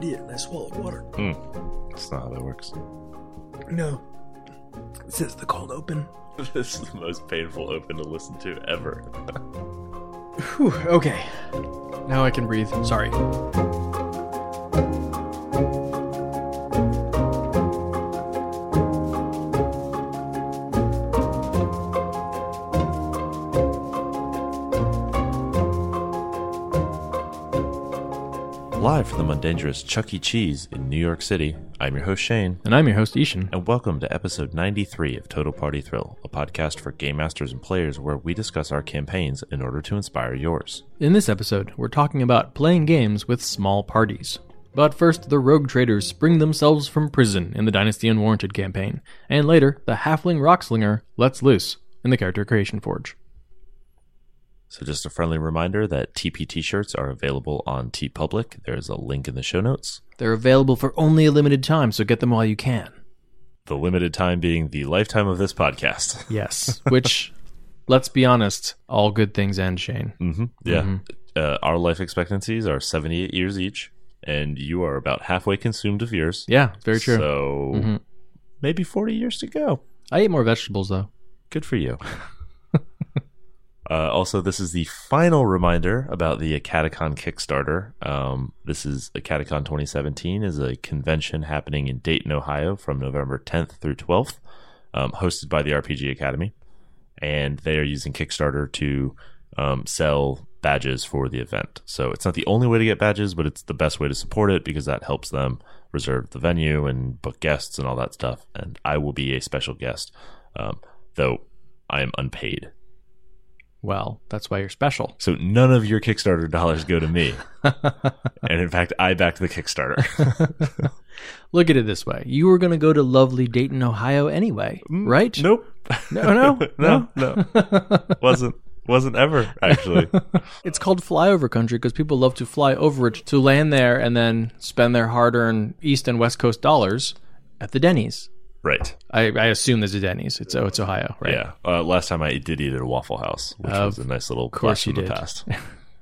idiot and I swallowed water. That's not how that works. No. It says the cold open. this is the most painful open to listen to ever. Whew, okay. Now I can breathe. Sorry. Live from the Mundangerous Chuck E. Cheese in New York City, I'm your host Shane, And I'm your host, I-Hsien. and welcome to episode 93 of Total Party Thrill, a podcast for game masters and players where we discuss our campaigns in order to inspire yours. In this episode, we're talking about playing games with small parties. But first, the rogue traders spring themselves from prison in the Dynasty Unwarranted campaign, and later, the halfling rockslinger lets loose in the Character Creation Forge. So, just a friendly reminder that TP t shirts are available on TeePublic. There's a link in the show notes. They're available for only a limited time, so get them while you can. The limited time being the lifetime of this podcast. Yes, which, let's be honest, all good things end, Shane. hmm Yeah. Uh, our life expectancies are 78 years each, and you are about halfway consumed of yours. Yeah, very true. So, Mhm. maybe 40 years to go. I eat more vegetables, though. Good for you. uh, also, this is the final reminder about the AcadeCon Kickstarter. Um, this is AcadeCon 2017 is a convention happening in Dayton, Ohio, from November 10th through 12th, um, hosted by the RPG Academy, and they are using Kickstarter to um, sell badges for the event. So it's not the only way to get badges, but it's the best way to support it because that helps them reserve the venue and book guests and all that stuff. And I will be a special guest, um, though I am unpaid. Well, that's why you're special. So none of your Kickstarter dollars go to me. and in fact, I backed the Kickstarter. Look at it this way: you were going to go to lovely Dayton, Ohio, anyway, mm, right? nope. no, no, no, no. wasn't wasn't ever actually. It's called flyover country because people love to fly over it to land there and then spend their hard-earned East and West Coast dollars at the Denny's. Right. I, I assume there's a Denny's. It's oh, it's Ohio, right? Yeah. Uh, last time I did eat at a Waffle House, which was a nice little course you did. past.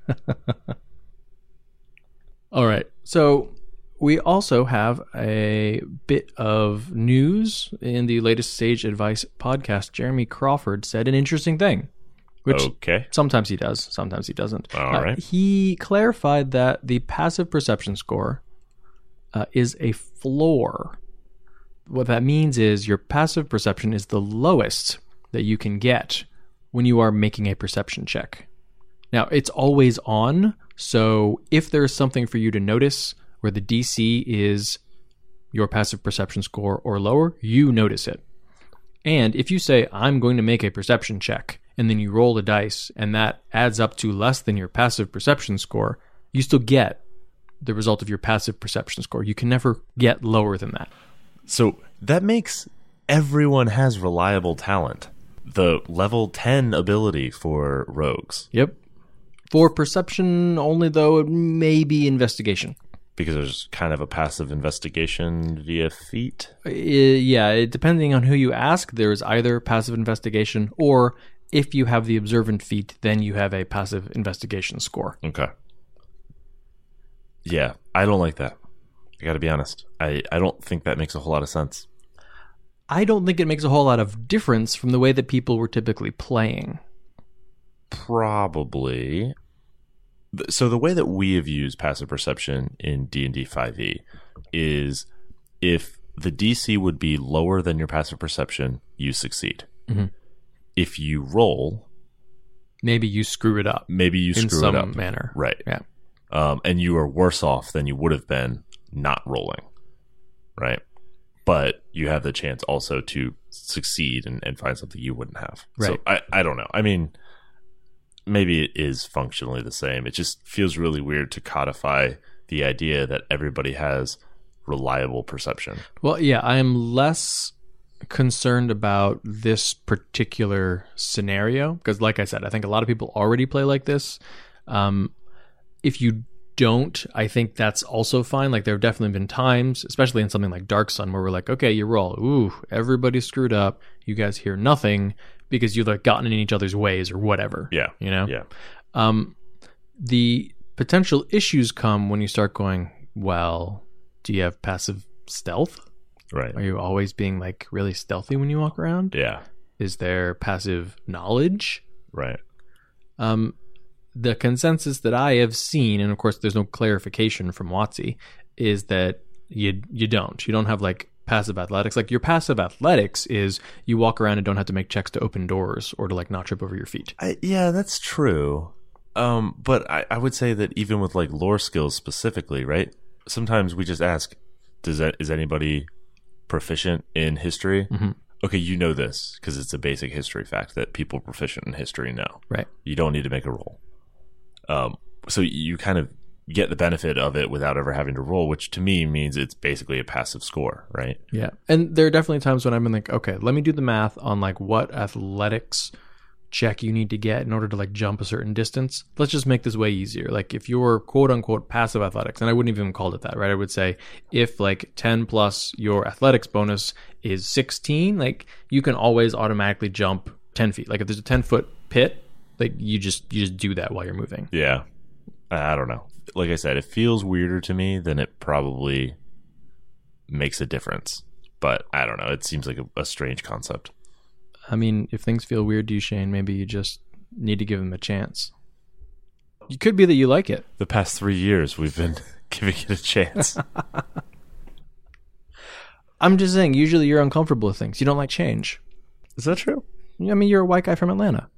All right. So we also have a bit of news in the latest Sage Advice podcast. Jeremy Crawford said an interesting thing, which okay. sometimes he does, sometimes he doesn't. All Uh, right. he clarified that the passive perception score uh, is a floor. What that means is your passive perception is the lowest that you can get when you are making a perception check. Now, it's always on, so if there's something for you to notice where the DC is your passive perception score or lower, you notice it. And if you say, I'm going to make a perception check, and then you roll the dice, and that adds up to less than your passive perception score, you still get the result of your passive perception score. You can never get lower than that. So that makes everyone has reliable talent. The level 10 ability for rogues Yep. For perception only, though, it may be investigation. because there's kind of a passive investigation via feat. Uh, yeah, it, depending on who you ask, there is either passive investigation or if you have the observant feat, then you have a passive investigation score. Okay. Yeah, I don't like that. I got to be honest. I, I don't think that makes a whole lot of sense. I don't think it makes a whole lot of difference from the way that people were typically playing. Probably. So the way that we have used passive perception in D&D 5e is if the DC would be lower than your passive perception, you succeed. Mhm. If you roll, Maybe you screw it up maybe you in screw some it up. manner. Right. Yeah. um, and you are worse off than you would have been not rolling, right? But you have the chance also to succeed and, and find something you wouldn't have. So I, I don't know. I mean, maybe it is functionally the same. It just feels really weird to codify the idea that everybody has reliable perception. Well, yeah, I am less concerned about this particular scenario because, like I said, I think a lot of people already play like this. Um, if you don't, I think that's also fine. Like there have definitely been times, especially in something like Dark Sun, where we're like, okay, you roll, ooh, everybody screwed up. You guys hear nothing because you've like gotten in each other's ways or whatever. Yeah. You know. Yeah. Um, the potential issues come when you start going, well, do you have passive stealth? Right. Are you always being like really stealthy when you walk around? Yeah. Is there passive knowledge? Right. Um, the consensus that I have seen, and of course, there's no clarification from WotC, is that you you don't. You don't have like passive athletics. Like your passive athletics is you walk around and don't have to make checks to open doors or to like not trip over your feet. I, yeah, that's true. Um, but I, I would say that even with like lore skills specifically, right? Sometimes we just ask, does that is anybody proficient in history? Mhm. Okay, you know this because it's a basic history fact that people proficient in history know. Right. You don't need to make a roll. Um, so you kind of get the benefit of it without ever having to roll, which to me means it's basically a passive score, right? Yeah. And there are definitely times when I've been like, okay, let me do the math on like what athletics check you need to get in order to like jump a certain distance. Let's just make this way easier. Like if you're quote unquote passive athletics, and I wouldn't even call it that, right? I would say if like 10 plus your athletics bonus is 16, like you can always automatically jump 10 feet. Like if there's a 10 foot pit, like you just you just do that while you're moving. Yeah. I don't know. Like I said, it feels weirder to me than it probably makes a difference. But I don't know. It seems like a, a strange concept. I mean, if things feel weird to you, Shane, maybe you just need to give them a chance. It could be that you like it. The past three years, we've been giving it a chance. I'm just saying, usually you're uncomfortable with things. You don't like change. Is that true? I mean, you're a white guy from Atlanta.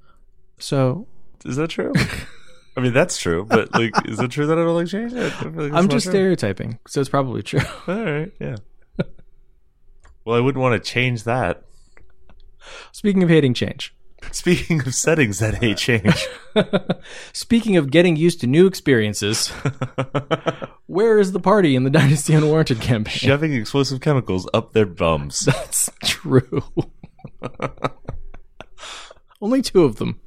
So Is that true? I mean, that's true. But like, is it true that I don't like change? I like I'm just true. stereotyping. So it's probably true. All right. Yeah. well, I wouldn't want to change that. Speaking of hating change. Speaking of settings that hate change, Speaking of getting used to new experiences, where is the party in the Dynasty Unwarranted campaign? shoving explosive chemicals up their bums. That's true. Only two of them.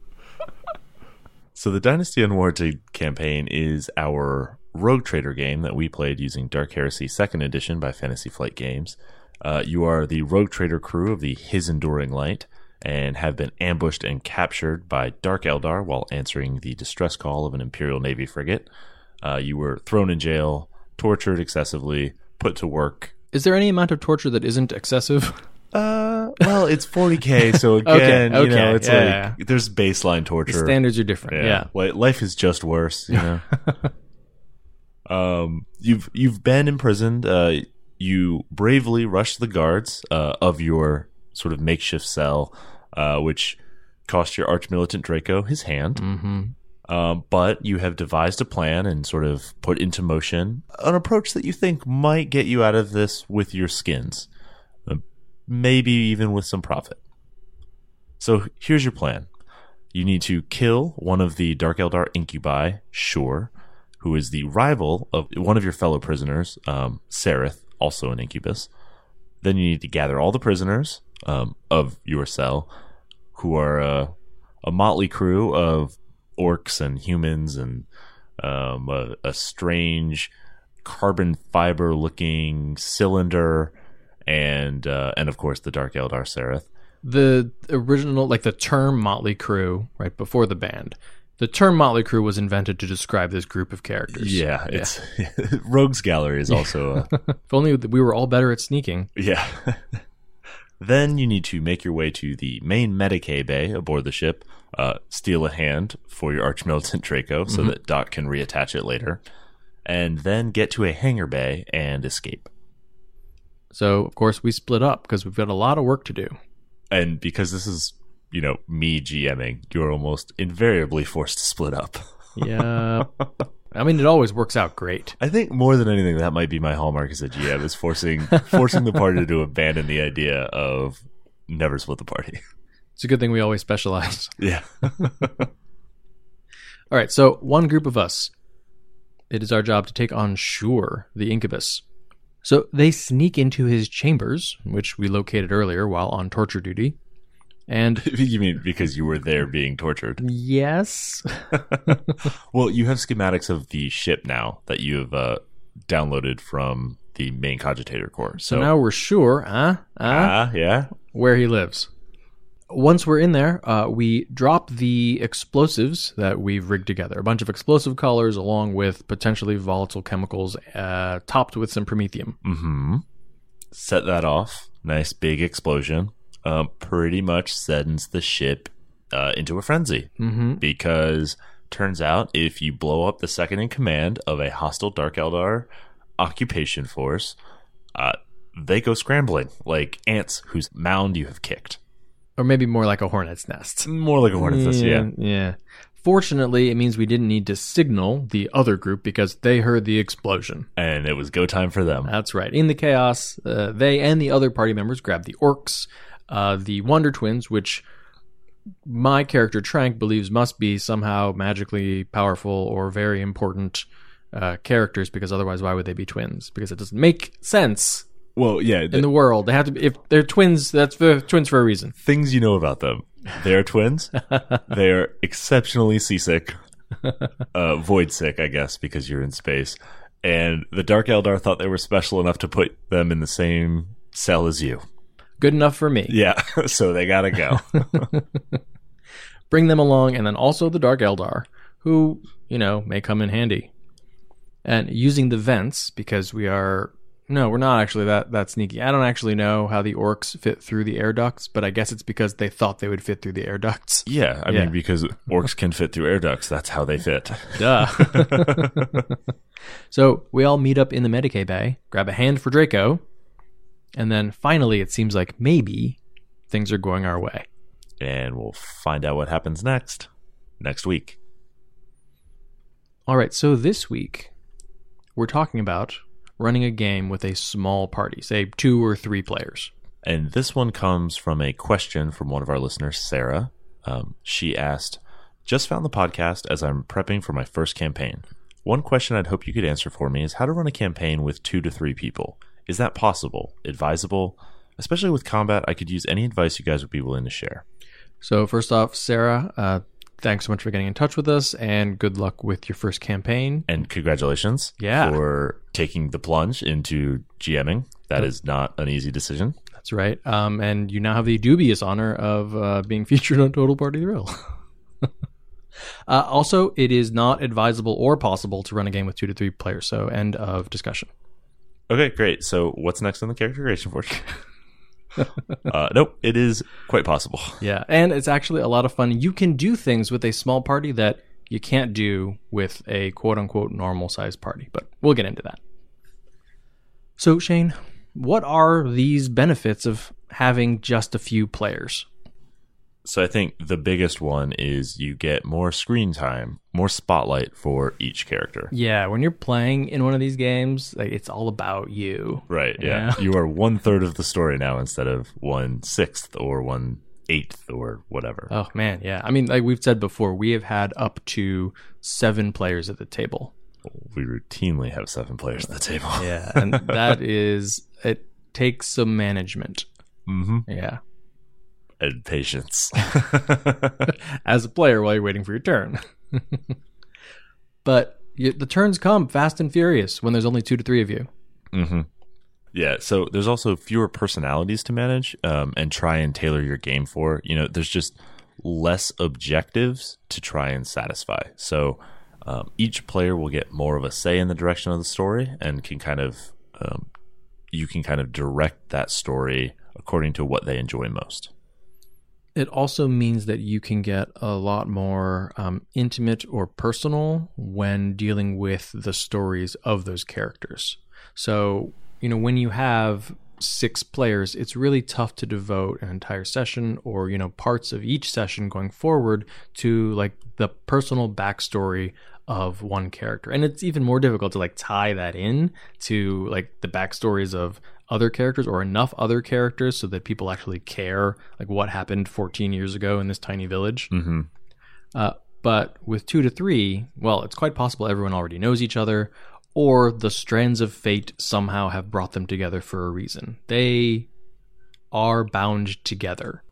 So the Dynasty Unwarranted campaign is our Rogue Trader game that we played using Dark Heresy Second Edition by Fantasy Flight Games. Uh, you are the Rogue Trader crew of the His Enduring Light and have been ambushed and captured by Dark Eldar while answering the distress call of an Imperial Navy frigate. Uh, you were thrown in jail, tortured excessively, put to work. Is there any amount of torture that isn't excessive? Uh, well, it's 40k, so Okay, again, you know, it's yeah, like there's baseline The torture. standards are different. Yeah. Li- life is just worse, you know. um, you've you've been imprisoned. Uh, you bravely rushed the guards uh, of your sort of makeshift cell, uh, which cost your arch-militant Draco his hand. Mm-hmm. Um, but you have devised a plan and sort of put into motion an approach that you think might get you out of this with your skins, maybe even with some profit. So here's your plan. You need to kill one of the Dark Eldar incubi, Sure, who is the rival of one of your fellow prisoners, um, Sereth, also an incubus. Then you need to gather all the prisoners um, of your cell, who are uh, a motley crew of orcs and humans and um, a, a strange carbon fiber looking cylinder, and uh, and of course the Dark Eldar Sereth. The original, like the term Motley Crew, right before the band, the term Motley Crew was invented to describe this group of characters. Yeah, it's Rogues Gallery is also a, If only we were all better at sneaking. yeah. then you need to make your way to the main Medicae bay aboard the ship, uh, steal a hand for your Archmilitant Draco so that Doc can reattach it later, and then get to a hangar bay and escape. So, of course, we split up because we've got a lot of work to do. And because this is, you know, me GMing, you're almost invariably forced to split up. Yeah. I mean, it always works out great. I think more than anything, that might be my hallmark as a GM is forcing forcing the party to abandon the idea of never split the party. It's a good thing we always specialize. Yeah. All right, so one group of us. It is our job to take on Sure, the incubus. So they sneak into his chambers, which we located earlier while on torture duty. And you mean because you were there being tortured? yes, Well, you have schematics of the ship now that you have uh, downloaded from the main cogitator core. So, so now we're sure, huh? huh? ah, yeah. where he lives. Once we're in there, uh, we drop the explosives that we've rigged together. A bunch of explosive colors along with potentially volatile chemicals, uh, topped with some promethium. Mm-hmm. Set that off. Nice big explosion. Uh, pretty much sends the ship uh, into a frenzy Mm-hmm. because turns out if you blow up the second in command of a hostile Dark Eldar occupation force, uh, they go scrambling like ants whose mound you have kicked. Or maybe more like a hornet's nest. More like a hornet's nest, yeah. Yeah. Fortunately, it means we didn't need to signal the other group because they heard the explosion. And it was go time for them. That's right. In the chaos, uh, they and the other party members grabbed the orcs, uh, the Wonder Twins, which my character Trank believes must be somehow magically powerful or very important uh, characters because otherwise, why would they be twins? Because it doesn't make sense Well, yeah. in the world. They have to be, if they're twins, that's they're twins for a reason. things you know about them. They are twins. they are exceptionally seasick, uh, void sick, I guess, because you're in space. And the Dark Eldar thought they were special enough to put them in the same cell as you. Good enough for me. Yeah, so they gotta go. bring them along, and then also the Dark Eldar, who, you know, may come in handy. And using the vents, because we are no, we're not actually that that sneaky. I don't actually know how the orcs fit through the air ducts, but I guess it's because they thought they would fit through the air ducts. yeah, I Yeah. mean, because orcs can fit through air ducts, that's how they fit. Duh. so we all meet up in the Medicae bay, grab a hand for Draco, and then finally it seems like maybe things are going our way. And we'll find out what happens next, next week. All right, so this week we're talking about running a game with a small party, say two or three players. And this one comes from a question from one of our listeners, Sarah. Um, she asked, Just found the podcast as I'm prepping for my first campaign. One question I'd hope you could answer for me is how to run a campaign with two to three people. Is that possible? Advisable? Especially with combat, I could use any advice you guys would be willing to share. So, first off, Sarah, uh, thanks so much for getting in touch with us and good luck with your first campaign. And congratulations Yeah. for taking the plunge into GMing. That is not an easy decision. That's right. Um, and you now have the dubious honor of uh, being featured on Total Party Thrill. uh, also, it is not advisable or possible to run a game with two to three players. So, end of discussion. Okay, great. So, what's next on the character creation for uh, nope, it is quite possible. Yeah, and it's actually a lot of fun. You can do things with a small party that you can't do with a quote unquote normal sized party, but we'll get into that. So, Shane, what are these benefits of having just a few players? So I think the biggest one is you get more screen time, more spotlight for each character. Yeah, when you're playing in one of these games, like, it's all about you. Right. Yeah. Yeah. you are one third of the story now instead of one sixth or one eighth or whatever. Oh man, yeah. I mean, like we've said before, we have had up to seven players at the table. we routinely have seven players at the table. Yeah, and that is it takes some management. hmm Yeah. And patience. as a player while you're waiting for your turn. but you, the turns come fast and furious when there's only two to three of you. hmm Yeah. So there's also fewer personalities to manage um, and try and tailor your game for. You know, there's just less objectives to try and satisfy. So um, each player will get more of a say in the direction of the story and can kind of, um, you can kind of direct that story according to what they enjoy most. It also means that you can get a lot more um, intimate or personal when dealing with the stories of those characters. So, you know, when you have six players, it's really tough to devote an entire session or, you know, parts of each session going forward to like the personal backstory of one character. And it's even more difficult to like tie that in to like the backstories of other characters or enough other characters so that people actually care like what happened 14 years ago in this tiny village. Mm-hmm. Uh, but with two to three, well, it's quite possible everyone already knows each other, or the strands of fate somehow have brought them together for a reason. They are bound together.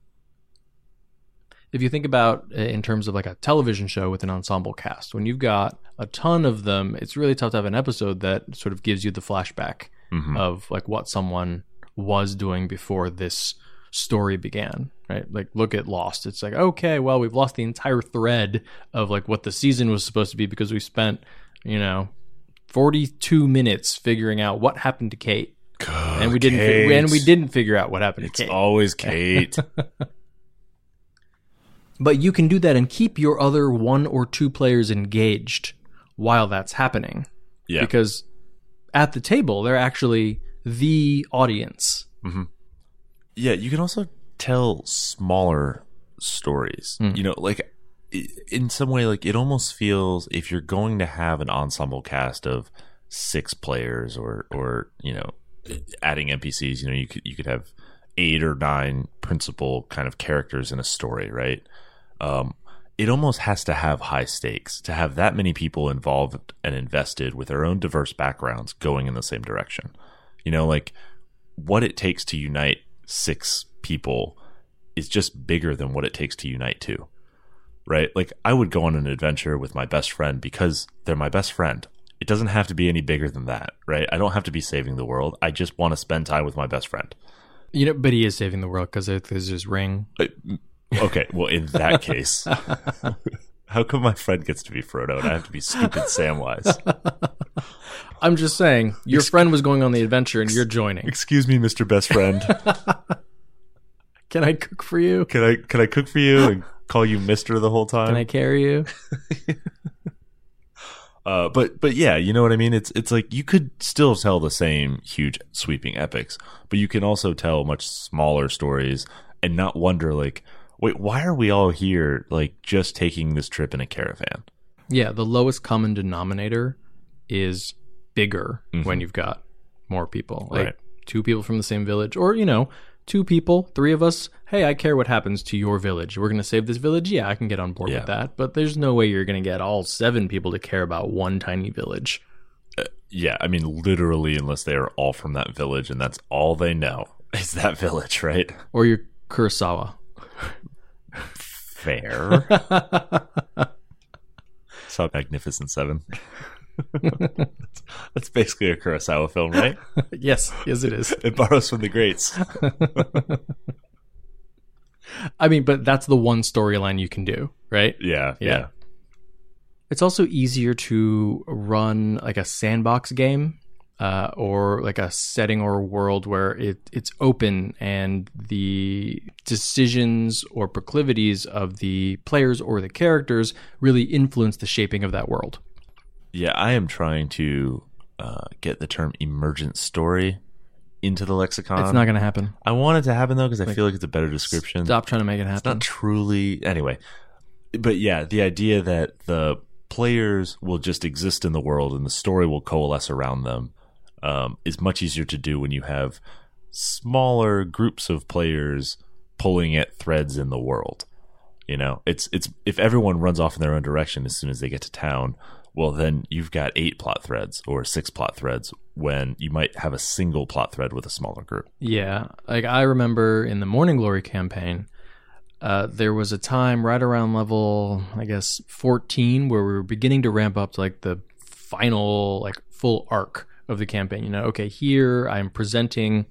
If you think about in terms of like a television show with an ensemble cast, when you've got a ton of them, it's really tough to have an episode that sort of gives you the flashback Mhm. of like what someone was doing before this story began, right? Like look at Lost. It's like, okay, well, we've lost the entire thread of like what the season was supposed to be because we spent, you know, 42 minutes figuring out what happened to Kate. and we didn't fi- and we didn't figure out what happened to It's Kate. always Kate. But you can do that and keep your other one or two players engaged while that's happening. yeah. Because at the table, they're actually the audience. Yeah, you can also tell smaller stories. Hmm. You know, like in some way, like it almost feels if you're going to have an ensemble cast of six players, or or you know, adding NPCs. You know, you could you could have eight or nine principal kind of characters in a story, right? Um, it almost has to have high stakes to have that many people involved and invested with their own diverse backgrounds going in the same direction. You know, like what it takes to unite six people is just bigger than what it takes to unite two. Right? Like I would go on an adventure with my best friend because they're my best friend. It doesn't have to be any bigger than that, right? I don't have to be saving the world. I just want to spend time with my best friend. You know, but he is saving the world because there's his ring. Okay, well in that case, how come my friend gets to be Frodo and I have to be stupid Samwise? I'm just saying, your friend was going on the adventure and you're joining. Excuse me, Mr. Best Friend. Can I cook for you? Can I can I cook for you and call you Mister the whole time? Can I carry you? Uh, but but yeah, you know what I mean. It's it's like you could still tell the same huge sweeping epics, but you can also tell much smaller stories and not wonder like, wait, why are we all here? Like just taking this trip in a caravan. Yeah, the lowest common denominator is bigger mm-hmm. when you've got more people. Like Right. two people from the same village, or you know, two people, three of us. Hey, I care what happens to your village. We're gonna save this village. Yeah, I can get on board Yeah. with that. But there's no way you're gonna get all seven people to care about one tiny village. Uh, yeah, I mean literally, unless they are all from that village and that's all they know is that village, right? Or you're Kurosawa. Fair. Saw Magnificent Seven. that's, that's basically a Kurosawa film, right? yes, yes, it is. It borrows from the greats. I mean, but that's the one storyline you can do, right? Yeah, Yeah. yeah. It's also easier to run like a sandbox game uh, or like a setting or a world where it, it's open and the decisions or proclivities of the players or the characters really influence the shaping of that world. Yeah, I am trying to uh, get the term emergent story into the lexicon. it's not going to happen. I want it to happen though because I feel like it's a better description. Stop trying to make it It's happen. not truly anyway. But yeah, the idea that the players will just exist in the world and the story will coalesce around them um, is much easier to do when you have smaller groups of players pulling at threads in the world. You know, it's it's if everyone runs off in their own direction as soon as they get to town, well then you've got eight plot threads or six plot threads when you might have a single plot thread with a smaller group. Yeah, like I remember in the Morning Glory campaign, uh, there was a time right around level, I guess, fourteen, where we were beginning to ramp up to like the final, like full arc of the campaign. You know, okay, here I'm presenting,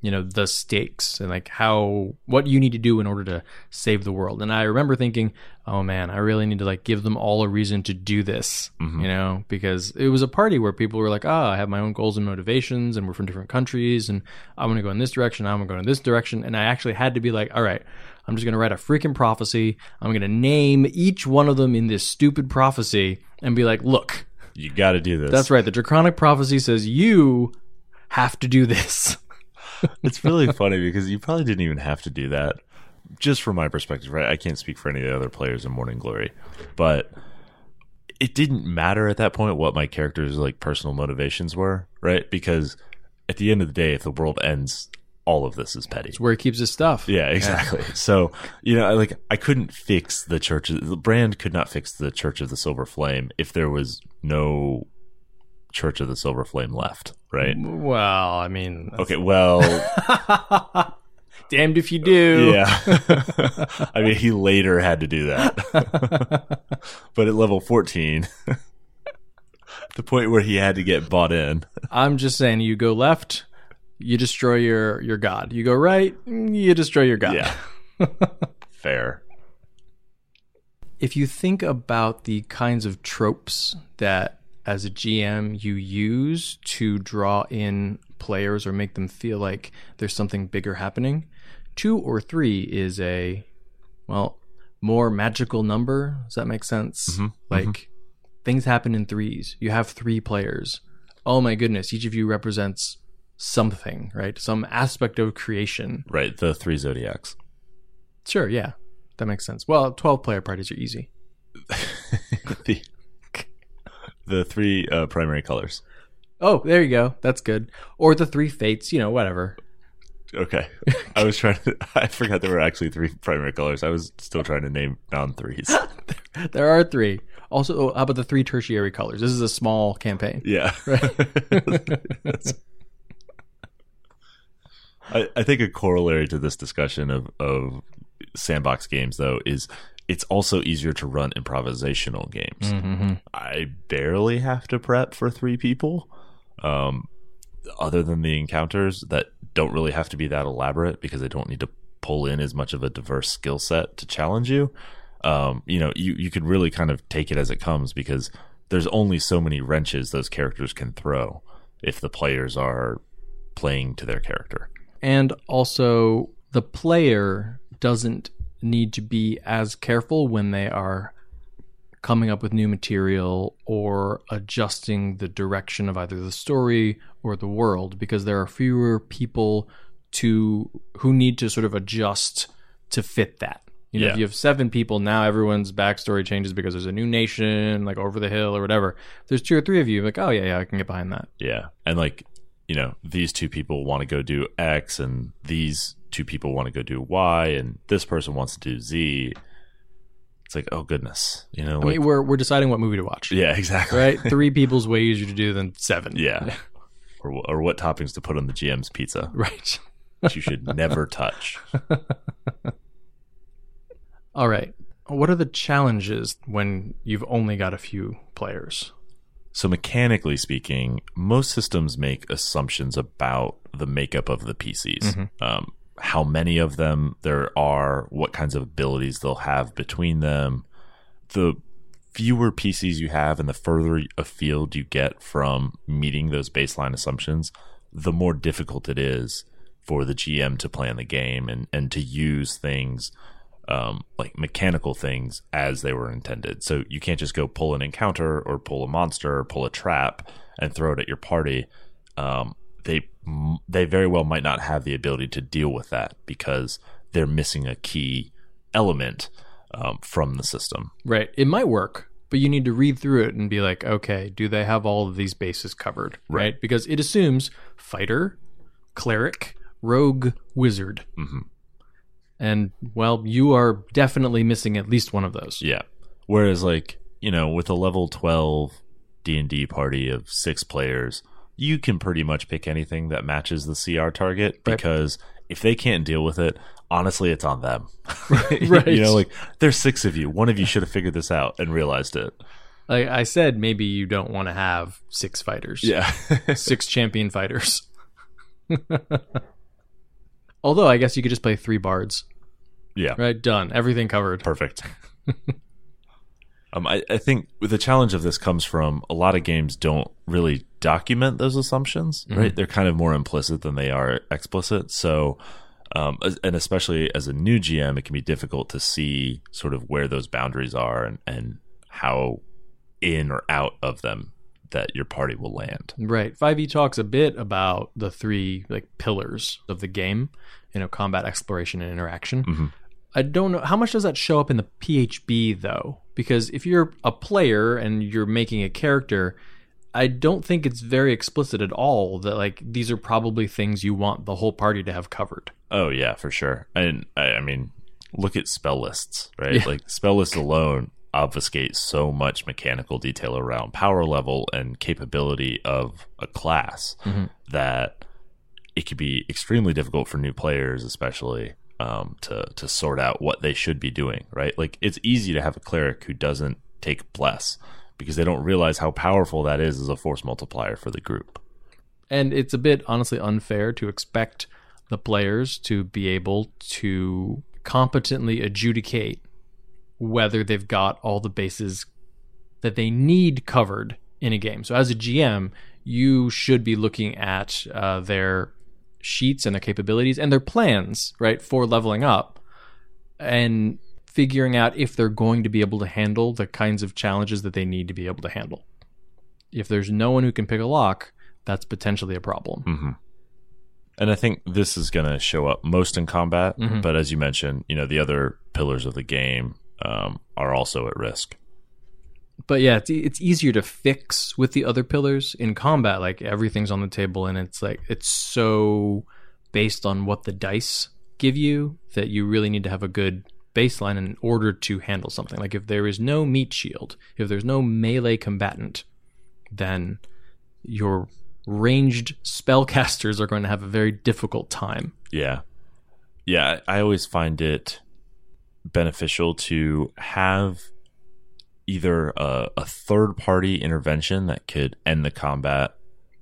you know, the stakes and like how what you need to do in order to save the world. And I remember thinking, oh man, I really need to like give them all a reason to do this, mm-hmm. you know, because it was a party where people were like, oh, I have my own goals and motivations, and we're from different countries, and I'm gonna go in this direction, I'm gonna go in this direction, and I actually had to be like, all right. I'm just going to write a freaking prophecy. I'm going to name each one of them in this stupid prophecy and be like, look, You got to do this. that's right. The draconic prophecy says you have to do this. it's really funny because you probably didn't even have to do that. Just from my perspective, right? I can't speak for any of the other players in Morning Glory, but it didn't matter at that point what my character's like personal motivations were, right? Because at the end of the day, if the world ends, all of this is petty. It's where he keeps his stuff. Yeah, exactly. So, you know, like I couldn't fix the church. The brand could not fix the Church of the Silver Flame if there was no Church of the Silver Flame left, right? Well, I mean, Okay, well, damned if you do. Yeah. I mean, he later had to do that. but at level 14, the point where he had to get bought in. I'm just saying, you go left, you destroy your your god. You go right, you destroy your god. Yeah. Fair. If you think about the kinds of tropes that as a GM you use to draw in players or make them feel like there's something bigger happening, two or three is a well more magical number. Does that make sense? Mm-hmm. Mm-hmm. Like things happen in threes. You have three players. Oh my goodness! Each of you represents something, right? Some aspect of creation. Right. The three zodiacs. Sure, yeah, that makes sense. Well, twelve player parties are easy. the, the three uh, primary colors. Oh, there you go. That's good. Or the three fates, you know, whatever. Okay. I was trying to, I forgot there were actually three primary colors. I was still trying to name non threes. There are three. Also, oh, how about the three tertiary colors? This is a small campaign. Yeah. I, I think a corollary to this discussion of, of sandbox games, though, is it's also easier to run improvisational games. Mm-hmm. I barely have to prep for three people, um, other than the encounters that don't really have to be that elaborate because they don't need to pull in as much of a diverse skill set to challenge you. Um, you know, you, you could really kind of take it as it comes because there's only so many wrenches those characters can throw if the players are playing to their character. And also, the player doesn't need to be as careful when they are coming up with new material or adjusting the direction of either the story or the world because there are fewer people to who need to sort of adjust to fit that. You know, Yeah. if you have seven people now, everyone's backstory changes because there's a new nation, like over the hill or whatever. If there's two or three of you, like, oh yeah, yeah, I can get behind that. Yeah. And like, you know, these two people want to go do X and these two people want to go do Y and this person wants to do Z. It's like, oh goodness. You know, I like, mean, we're we're deciding what movie to watch, yeah, exactly. right? Three people's way easier to do than seven. Yeah. or, or what toppings to put on the GM's pizza, right. which you should never touch. All right. What are the challenges when you've only got a few players? So, mechanically speaking, most systems make assumptions about the makeup of the PCs. Um, how many of them there are, what kinds of abilities they'll have between them. The fewer PCs you have and the further afield you get from meeting those baseline assumptions, the more difficult it is for the GM to plan the game and, and to use things um, like mechanical things as they were intended. So you can't just go pull an encounter or pull a monster or pull a trap and throw it at your party. Um, they they very well might not have the ability to deal with that because they're missing a key element um, from the system. Right. It might work, but you need to read through it and be like, okay, do they have all of these bases covered? Right. Because it assumes fighter, cleric, rogue, wizard. Mhm. And, well, you are definitely missing at least one of those. Yeah. Whereas like, you know, with a level 12 D&D party of 6 players, you can pretty much pick anything that matches the CR target because if they can't deal with it, honestly it's on them. Right. you know, like there's 6 of you. One of you should have figured this out and realized it. Like I said, maybe you don't want to have six fighters. Yeah. Six champion fighters. Although I guess you could just play three bards. yeah. Right, done. Everything covered. Perfect. Um, I, I think the challenge of this comes from a lot of games don't really document those assumptions, right? They're kind of more implicit than they are explicit. So, um, and especially as a new GM, it can be difficult to see sort of where those boundaries are and, and how in or out of them that your party will land. Right. 5e talks a bit about the three like pillars of the game, you know, combat, exploration, and interaction. Mhm. I don't know how much does that show up in the PHB though? Because if you're a player and you're making a character, I don't think it's very explicit at all that like these are probably things you want the whole party to have covered. Oh yeah, for sure. And I, I mean, look at spell lists, right? Yeah. Like spell lists alone obfuscate so much mechanical detail around power level and capability of a class Mhm. that it could be extremely difficult for new players, especially um, to to sort out what they should be doing. Right? Like it's easy to have a cleric who doesn't take bless because they don't realize how powerful that is as a force multiplier for the group. And it's a bit honestly unfair to expect the players to be able to competently adjudicate whether they've got all the bases that they need covered in a game. So as a GM, you should be looking at uh, their sheets and their capabilities and their plans, right, for leveling up and figuring out if they're going to be able to handle the kinds of challenges that they need to be able to handle. If there's no one who can pick a lock, that's potentially a problem. Mm-hmm. And I think this is going to show up most in combat, Mhm. but as you mentioned, you know, the other pillars of the game um, are also at risk. But yeah, it's, it's easier to fix with the other pillars in combat. Like everything's on the table, and it's like it's so based on what the dice give you that you really need to have a good baseline in order to handle something. Like if there is no meat shield, if there's no melee combatant, then your ranged spellcasters are going to have a very difficult time. Yeah. Yeah, I always find it beneficial to have either a, a third party intervention that could end the combat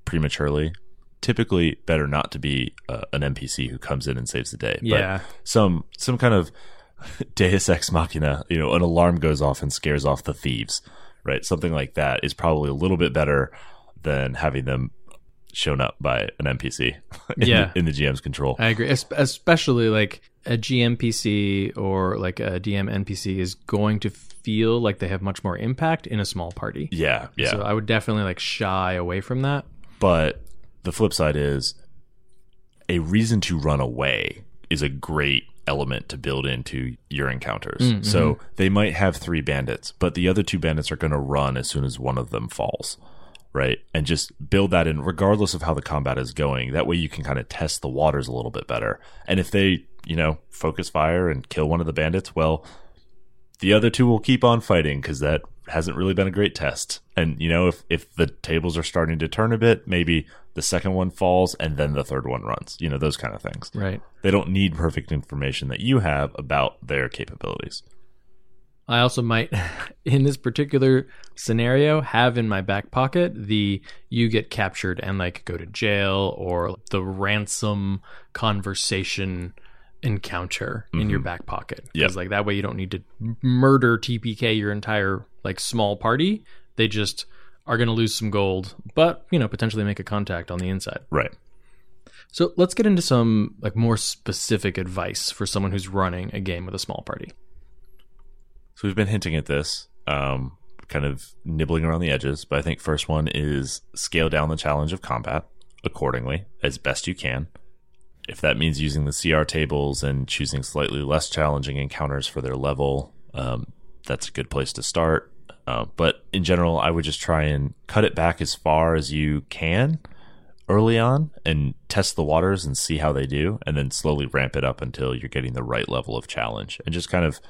prematurely. Typically, better not to be uh, an NPC who comes in and saves the day. Yeah. But some some kind of Deus ex machina, you know, an alarm goes off and scares off the thieves, right? Something like that is probably a little bit better than having them shown up by an NPC in, Yeah. the, in the GM's control. I agree, Es- especially like a GMPC or like a DM NPC is going to feel like they have much more impact in a small party. Yeah, yeah. So I would definitely like shy away from that. but the flip side is a reason to run away is a great element to build into your encounters. Mm, So they might have three bandits, but the other two bandits are going to run as soon as one of them falls. Right. And just build that in regardless of how the combat is going. That way you can kind of test the waters a little bit better. And if they, you know, focus fire and kill one of the bandits, well, the other two will keep on fighting because that hasn't really been a great test. And you know, if if the tables are starting to turn a bit, maybe the second one falls and then the third one runs. You know, those kind of things. Right. They don't need perfect information that you have about their capabilities. I also might, in this particular scenario, have in my back pocket the you get captured and like go to jail or the ransom conversation encounter in your mm-hmm. back pocket. Yep. Because like that way you don't need to murder TPK your entire like small party. They just are going to lose some gold, but you know potentially make a contact on the inside. Right. So let's get into some like more specific advice for someone who's running a game with a small party. So we've been hinting at this, um, kind of nibbling around the edges, but I think first one is scale down the challenge of combat accordingly as best you can. If that means using the CR tables and choosing slightly less challenging encounters for their level, um, that's a good place to start. Uh, but in general, I would just try and cut it back as far as you can early on and test the waters and see how they do, and then slowly ramp it up until you're getting the right level of challenge. And just kind of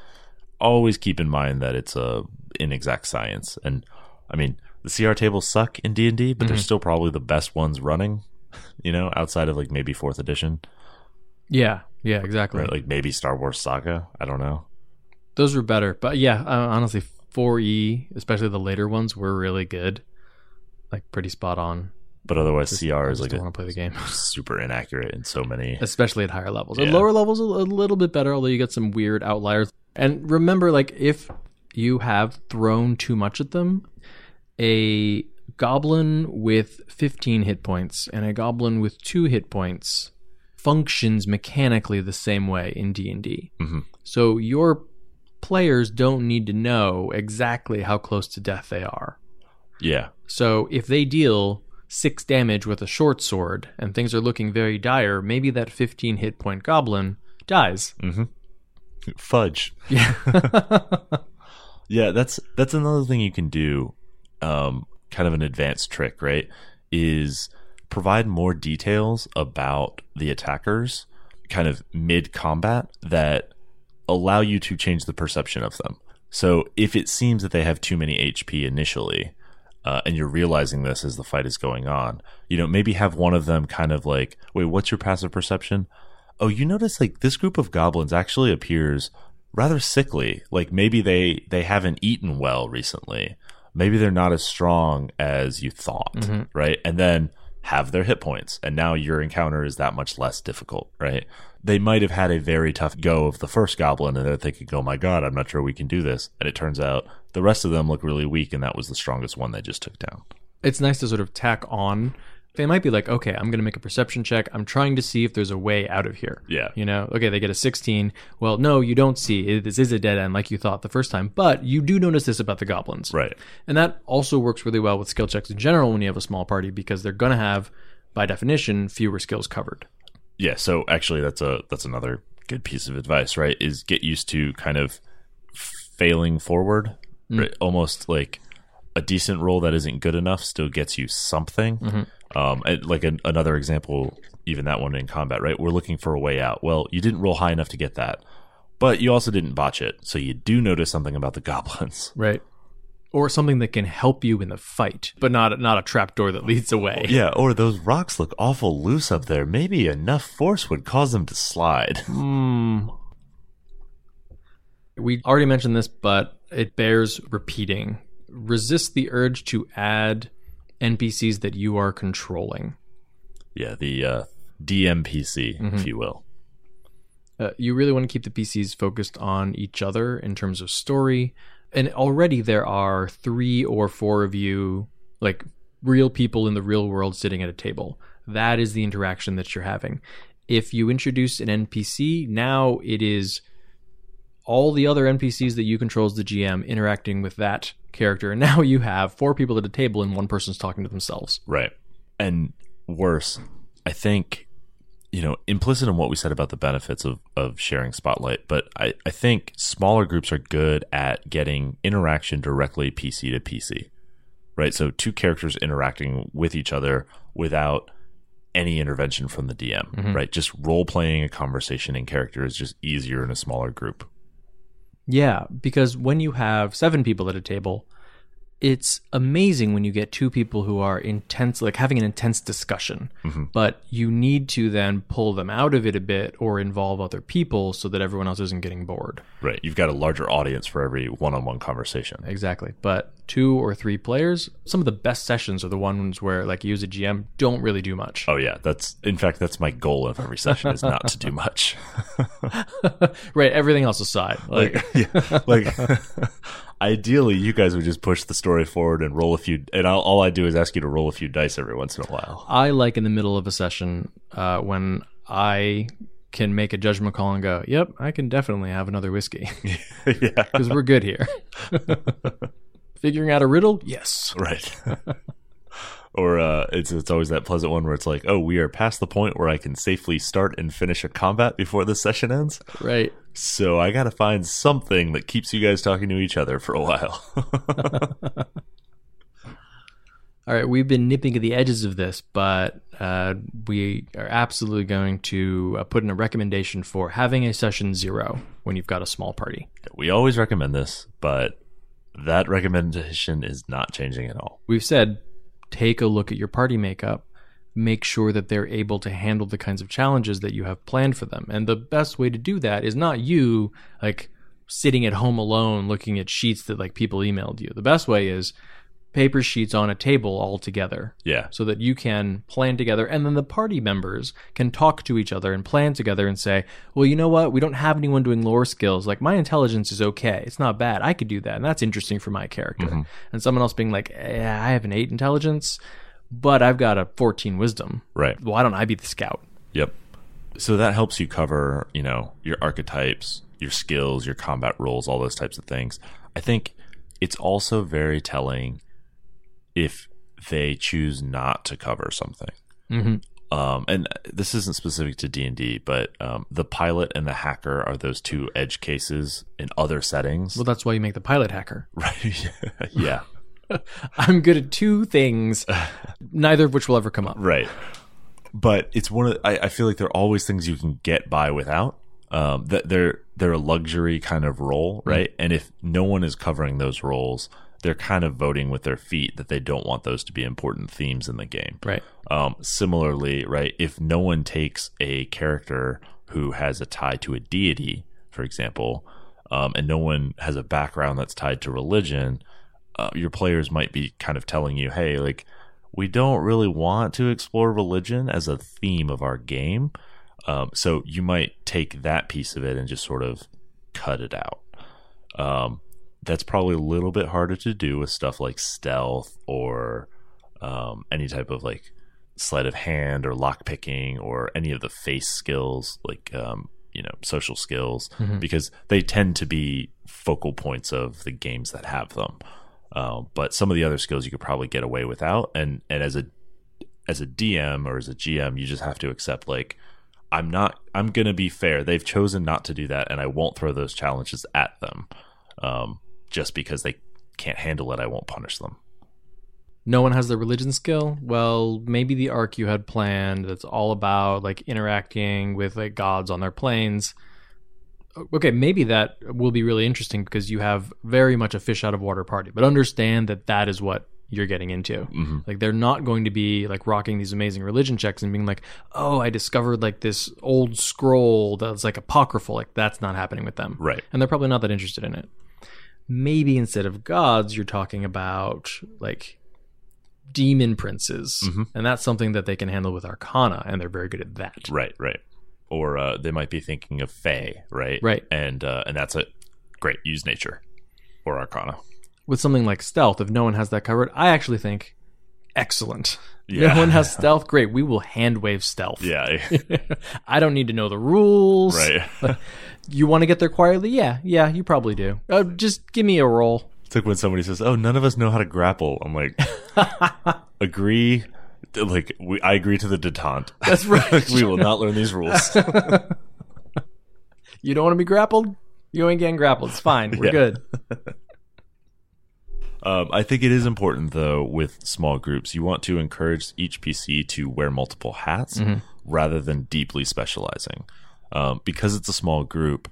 always keep in mind that it's a inexact science. And I mean, the CR tables suck in D and D, but they're still probably the best ones running. You know, outside of like maybe fourth edition, Yeah, yeah, exactly. right? Like maybe Star Wars Saga. I don't know. Those were better, but yeah, uh, honestly, 4E, especially the later ones, were really good. Like pretty spot on. But otherwise, Just- CR is like don't want to play the game, super inaccurate in so many. especially at higher levels. At lower levels, a, a little bit better, although you get some weird outliers. And remember, like if you have thrown too much at them, a goblin with 15 hit points and a goblin with two hit points functions mechanically the same way in D&D. Mhm. So your players don't need to know exactly how close to death they are. Yeah, So if they deal six damage with a short sword and things are looking very dire, maybe that 15 hit point goblin dies. Fudge. Yeah. Yeah, that's that's another thing you can do. Um, kind of an advanced trick, right? Is provide more details about the attackers, kind of mid combat, that allow you to change the perception of them. So if it seems that they have too many HP initially, uh, and you're realizing this as the fight is going on, you know, maybe have one of them kind of like, wait, what's your passive perception? Oh, you notice like this group of goblins actually appears rather sickly. Like maybe they they haven't eaten well recently. Maybe they're not as strong as you thought, mm-hmm. right? And then have their hit points. And now your encounter is that much less difficult, right? They might have had a very tough go of the first goblin and they're thinking, oh my god, I'm not sure we can do this. And it turns out the rest of them look really weak and that was the strongest one they just took down. It's nice to sort of tack on. They might be like, okay, I'm going to make a perception check. I'm trying to see if there's a way out of here. Yeah. You know, okay, they get a 16. Well, no, you don't see. It- This is a dead end like you thought the first time, but you do notice this about the goblins. Right. And that also works really well with skill checks in general when you have a small party because they're going to have, by definition, fewer skills covered. Yeah, so actually that's a that's another good piece of advice, right? Is get used to kind of failing forward. Mm. Right? Almost like a decent roll that isn't good enough still gets you something. Mm-hmm. Um, like an, another example, even that one in combat, right? We're looking for a way out. Well, you didn't roll high enough to get that, but you also didn't botch it, so you do notice something about the goblins. Right. Or something that can help you in the fight, but not not a trapdoor that leads away. Yeah, or those rocks look awful loose up there. Maybe enough force would cause them to slide. Hmm. We already mentioned this, but it bears repeating. Resist the urge to add NPCs that you are controlling. Yeah, the uh, DMPC, if you will. Uh, you really want to keep the PCs focused on each other in terms of story. And already there are three or four of you, like real people in the real world sitting at a table. That is the interaction that you're having. If you introduce an NPC, now it is all the other NPCs that you control as the GM interacting with that character. And now you have four people at a table and one person's talking to themselves. Right. And worse, I think, you know, implicit in what we said about the benefits of, of sharing Spotlight, but I, I think smaller groups are good at getting interaction directly PC to PC. Right. So two characters interacting with each other without any intervention from the DM, mm-hmm. right? Just role playing a conversation in character is just easier in a smaller group. Yeah, because when you have seven people at a table, it's amazing when you get two people who are intense, like having an intense discussion. Mm-hmm. But you need to then pull them out of it a bit or involve other people so that everyone else isn't getting bored. Right. You've got a larger audience for every one on one conversation. Exactly. But two or three players, some of the best sessions are the ones where, like, you as a GM don't really do much. Oh yeah, that's in fact that's my goal of every session is not to do much. right. Everything else aside. Like, yeah, like ideally, you guys would just push the story forward and roll a few. And I'll, all I do is ask you to roll a few dice every once in a while. I like in the middle of a session uh, when I can make a judgment call and go, "Yep, I can definitely have another whiskey yeah, because we're good here." Figuring out a riddle, yes. right. or uh, it's it's always that pleasant one where it's like, oh, we are past the point where I can safely start and finish a combat before the session ends. Right. So I got to find something that keeps you guys talking to each other for a while. All right, we've been nipping at the edges of this, but uh, we are absolutely going to uh, put in a recommendation for having a session zero when you've got a small party. we always recommend this, but that recommendation is not changing at all. We've said take a look at your party makeup, make sure that they're able to handle the kinds of challenges that you have planned for them. And the best way to do that is not you like sitting at home alone looking at sheets that like people emailed you. The best way is paper sheets on a table all together Yeah. so that you can plan together. And then the party members can talk to each other and plan together and say well you know what? We don't have anyone doing lore skills. Like my intelligence is okay. It's not bad. I could do that. And that's interesting for my character. And someone else being like eh, i have an 8 intelligence but i've got a 14 wisdom Right. why don't i be the scout Yep. So that helps you cover, you know, your archetypes, your skills, your combat roles, all those types of things. I think it's also very telling if they choose not to cover something. Mhm. Um, and this isn't specific to D and D, but um, the pilot and the hacker are those two edge cases in other settings, well that's why you make the pilot hacker right? yeah, i'm good at two things neither of which will ever come up Right. But it's one of I, I feel like there are always things you can get by without. Um, that they're they're a luxury kind of role, right? And if no one is covering those roles, they're kind of voting with their feet that they don't want those to be important themes in the game. right Um, similarly, right, if no one takes a character who has a tie to a deity, for example, um, and no one has a background that's tied to religion, uh, your players might be kind of telling you, hey, like, we don't really want to explore religion as a theme of our game. Um, so you might take that piece of it and just sort of cut it out. Um, that's probably a little bit harder to do with stuff like stealth or um, any type of like sleight of hand or lock picking or any of the face skills like um, you know social skills Mhm. because they tend to be focal points of the games that have them. Um, but some of the other skills you could probably get away without, and and as a as a DM or as a GM, you just have to accept like I'm not I'm gonna be fair. They've chosen not to do that, and I won't throw those challenges at them. Um, just because they can't handle it, I won't punish them. no one has the religion skill well maybe the arc you had planned that's all about like interacting with like gods on their planes okay maybe that will be really interesting because you have very much a fish out of water party but understand that that is what you're getting into hmm like they're not going to be like rocking these amazing religion checks and being like oh i discovered like this old scroll that's like apocryphal like that's not happening with them Right. and they're probably not that interested in it. Maybe instead of gods, you're talking about like demon princes, Mhm. and that's something that they can handle with Arcana, and they're very good at that. Right. Right. Or uh, they might be thinking of Fey, right? Right. And uh, and that's it. Great. Use nature or Arcana. With something like stealth, if no one has that covered, I actually think excellent. Yeah. No one has stealth, great. We will hand wave stealth. Yeah. I don't need to know the rules. right. You want to get there quietly? Yeah, yeah, you probably do. Uh, just give me a roll. It's like when somebody says, "Oh, none of us know how to grapple." I'm like, agree. Like we, I agree to the detente. That's right. we will not learn these rules. You don't want to be grappled? You ain't getting grappled. It's fine. We're Yeah. good. Um, I think it is important, though, with small groups. You want to encourage each PC to wear multiple hats rather than deeply specializing. Um, because it's a small group,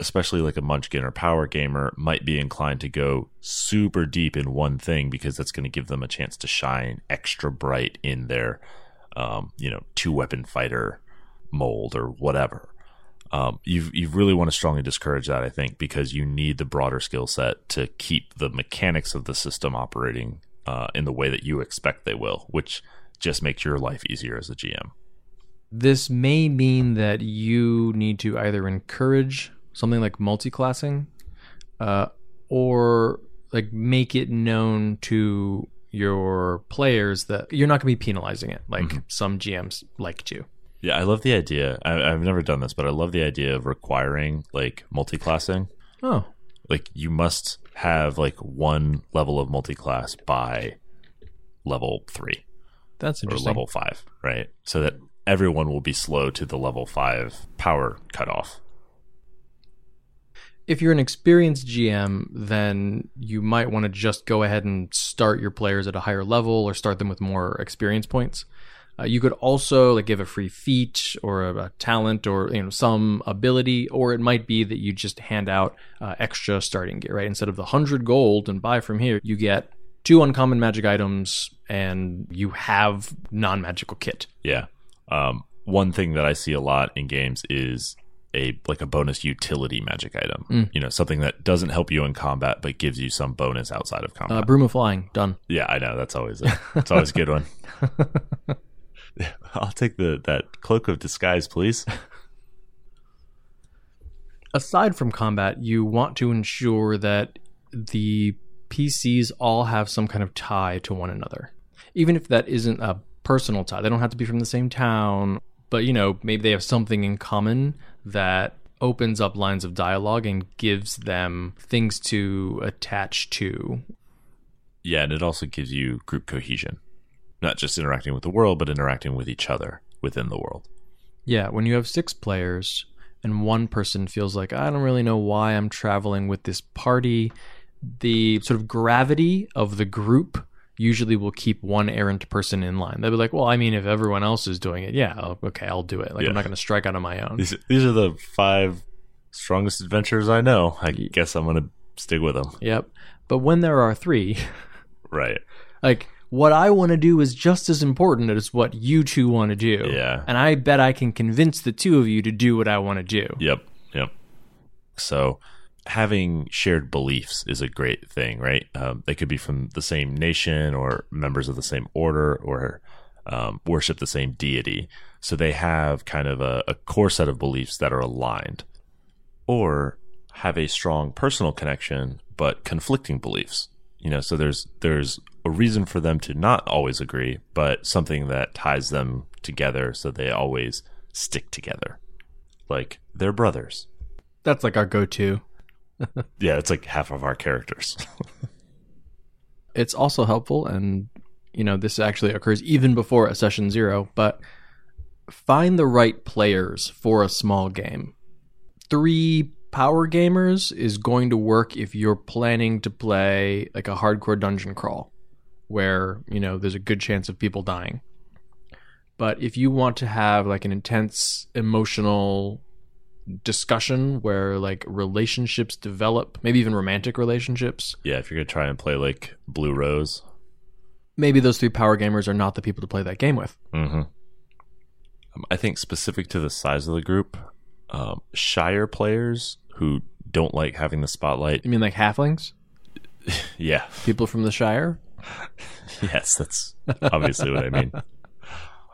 especially like a Munchkin or Power Gamer, might be inclined to go super deep in one thing because that's going to give them a chance to shine extra bright in their, um, you know, two weapon fighter mold or whatever um, you you really want to strongly discourage that, I think, because you need the broader skill set to keep the mechanics of the system operating uh, in the way that you expect they will, which just makes your life easier as a GM. This may mean that you need to either encourage something like multi-classing, uh, or like make it known to your players that you're not going to be penalizing it, like some GMs like to. Yeah, I love the idea. I, I've never done this, but I love the idea of requiring like multi-classing. Oh, Like you must have like one level of multi-class by level three. that's or interesting. level five, right? So that everyone will be slow to the level five power cutoff. If you're an experienced GM, then you might want to just go ahead and start your players at a higher level or start them with more experience points. Uh, you could also like give a free feat or a, a talent or you know some ability, or it might be that you just hand out uh, extra starting gear. Right, instead of the hundred gold and buy from here, you get two uncommon magic items and you have non-magical kit. Yeah. Um, one thing that I see a lot in games is a like a bonus utility magic item. Mm. You know, something that doesn't help you in combat but gives you some bonus outside of combat. Uh, broom of flying done. yeah, I know that's always a it's always a good one. I'll take the that cloak of disguise, please. aside from combat, you want to ensure that the PCs all have some kind of tie to one another. Even if that isn't a personal tie, they don't have to be from the same town, but you know, maybe they have something in common that opens up lines of dialogue and gives them things to attach to. Yeah, and it also gives you group cohesion. Not just interacting with the world, but interacting with each other within the world. Yeah, when you have six players and one person feels like, I don't really know why I'm traveling with this party, the sort of gravity of the group usually will keep one errant person in line. They'll be like, well, I mean, if everyone else is doing it, yeah, I'll- okay, I'll do it. Like, Yeah. I'm not going to strike out on my own. These these are the five strongest adventurers I know. I guess I'm gonna stick with them. Yep. But when there are three, Right. like, what I want to do is just as important as what you two want to do. Yeah. And I bet I can convince the two of you to do what I want to do. Yep. Yep. So having shared beliefs is a great thing, right? Um, they could be from the same nation or members of the same order or um, worship the same deity. So they have kind of a, a core set of beliefs that are aligned, or have a strong personal connection but conflicting beliefs. You know, so there's there's a reason for them to not always agree, but something that ties them together so they always stick together. Like they're brothers. That's like our go-to. Yeah, it's like half of our characters. It's also helpful, and you know this actually occurs even before a session zero. But find the right players for a small game. Three power gamers is going to work if you're planning to play like a hardcore dungeon crawl, where you know there's a good chance of people dying. But if you want to have like an intense emotional discussion where like relationships develop, maybe even romantic relationships, yeah, if you're gonna try and play like Blue Rose, maybe those three power gamers are not the people to play that game with. Mm-hmm. Um, I think specific to the size of the group, um, Shire players who don't like having the spotlight. You mean like halflings? Yeah, People from the Shire? yes, that's obviously what I mean.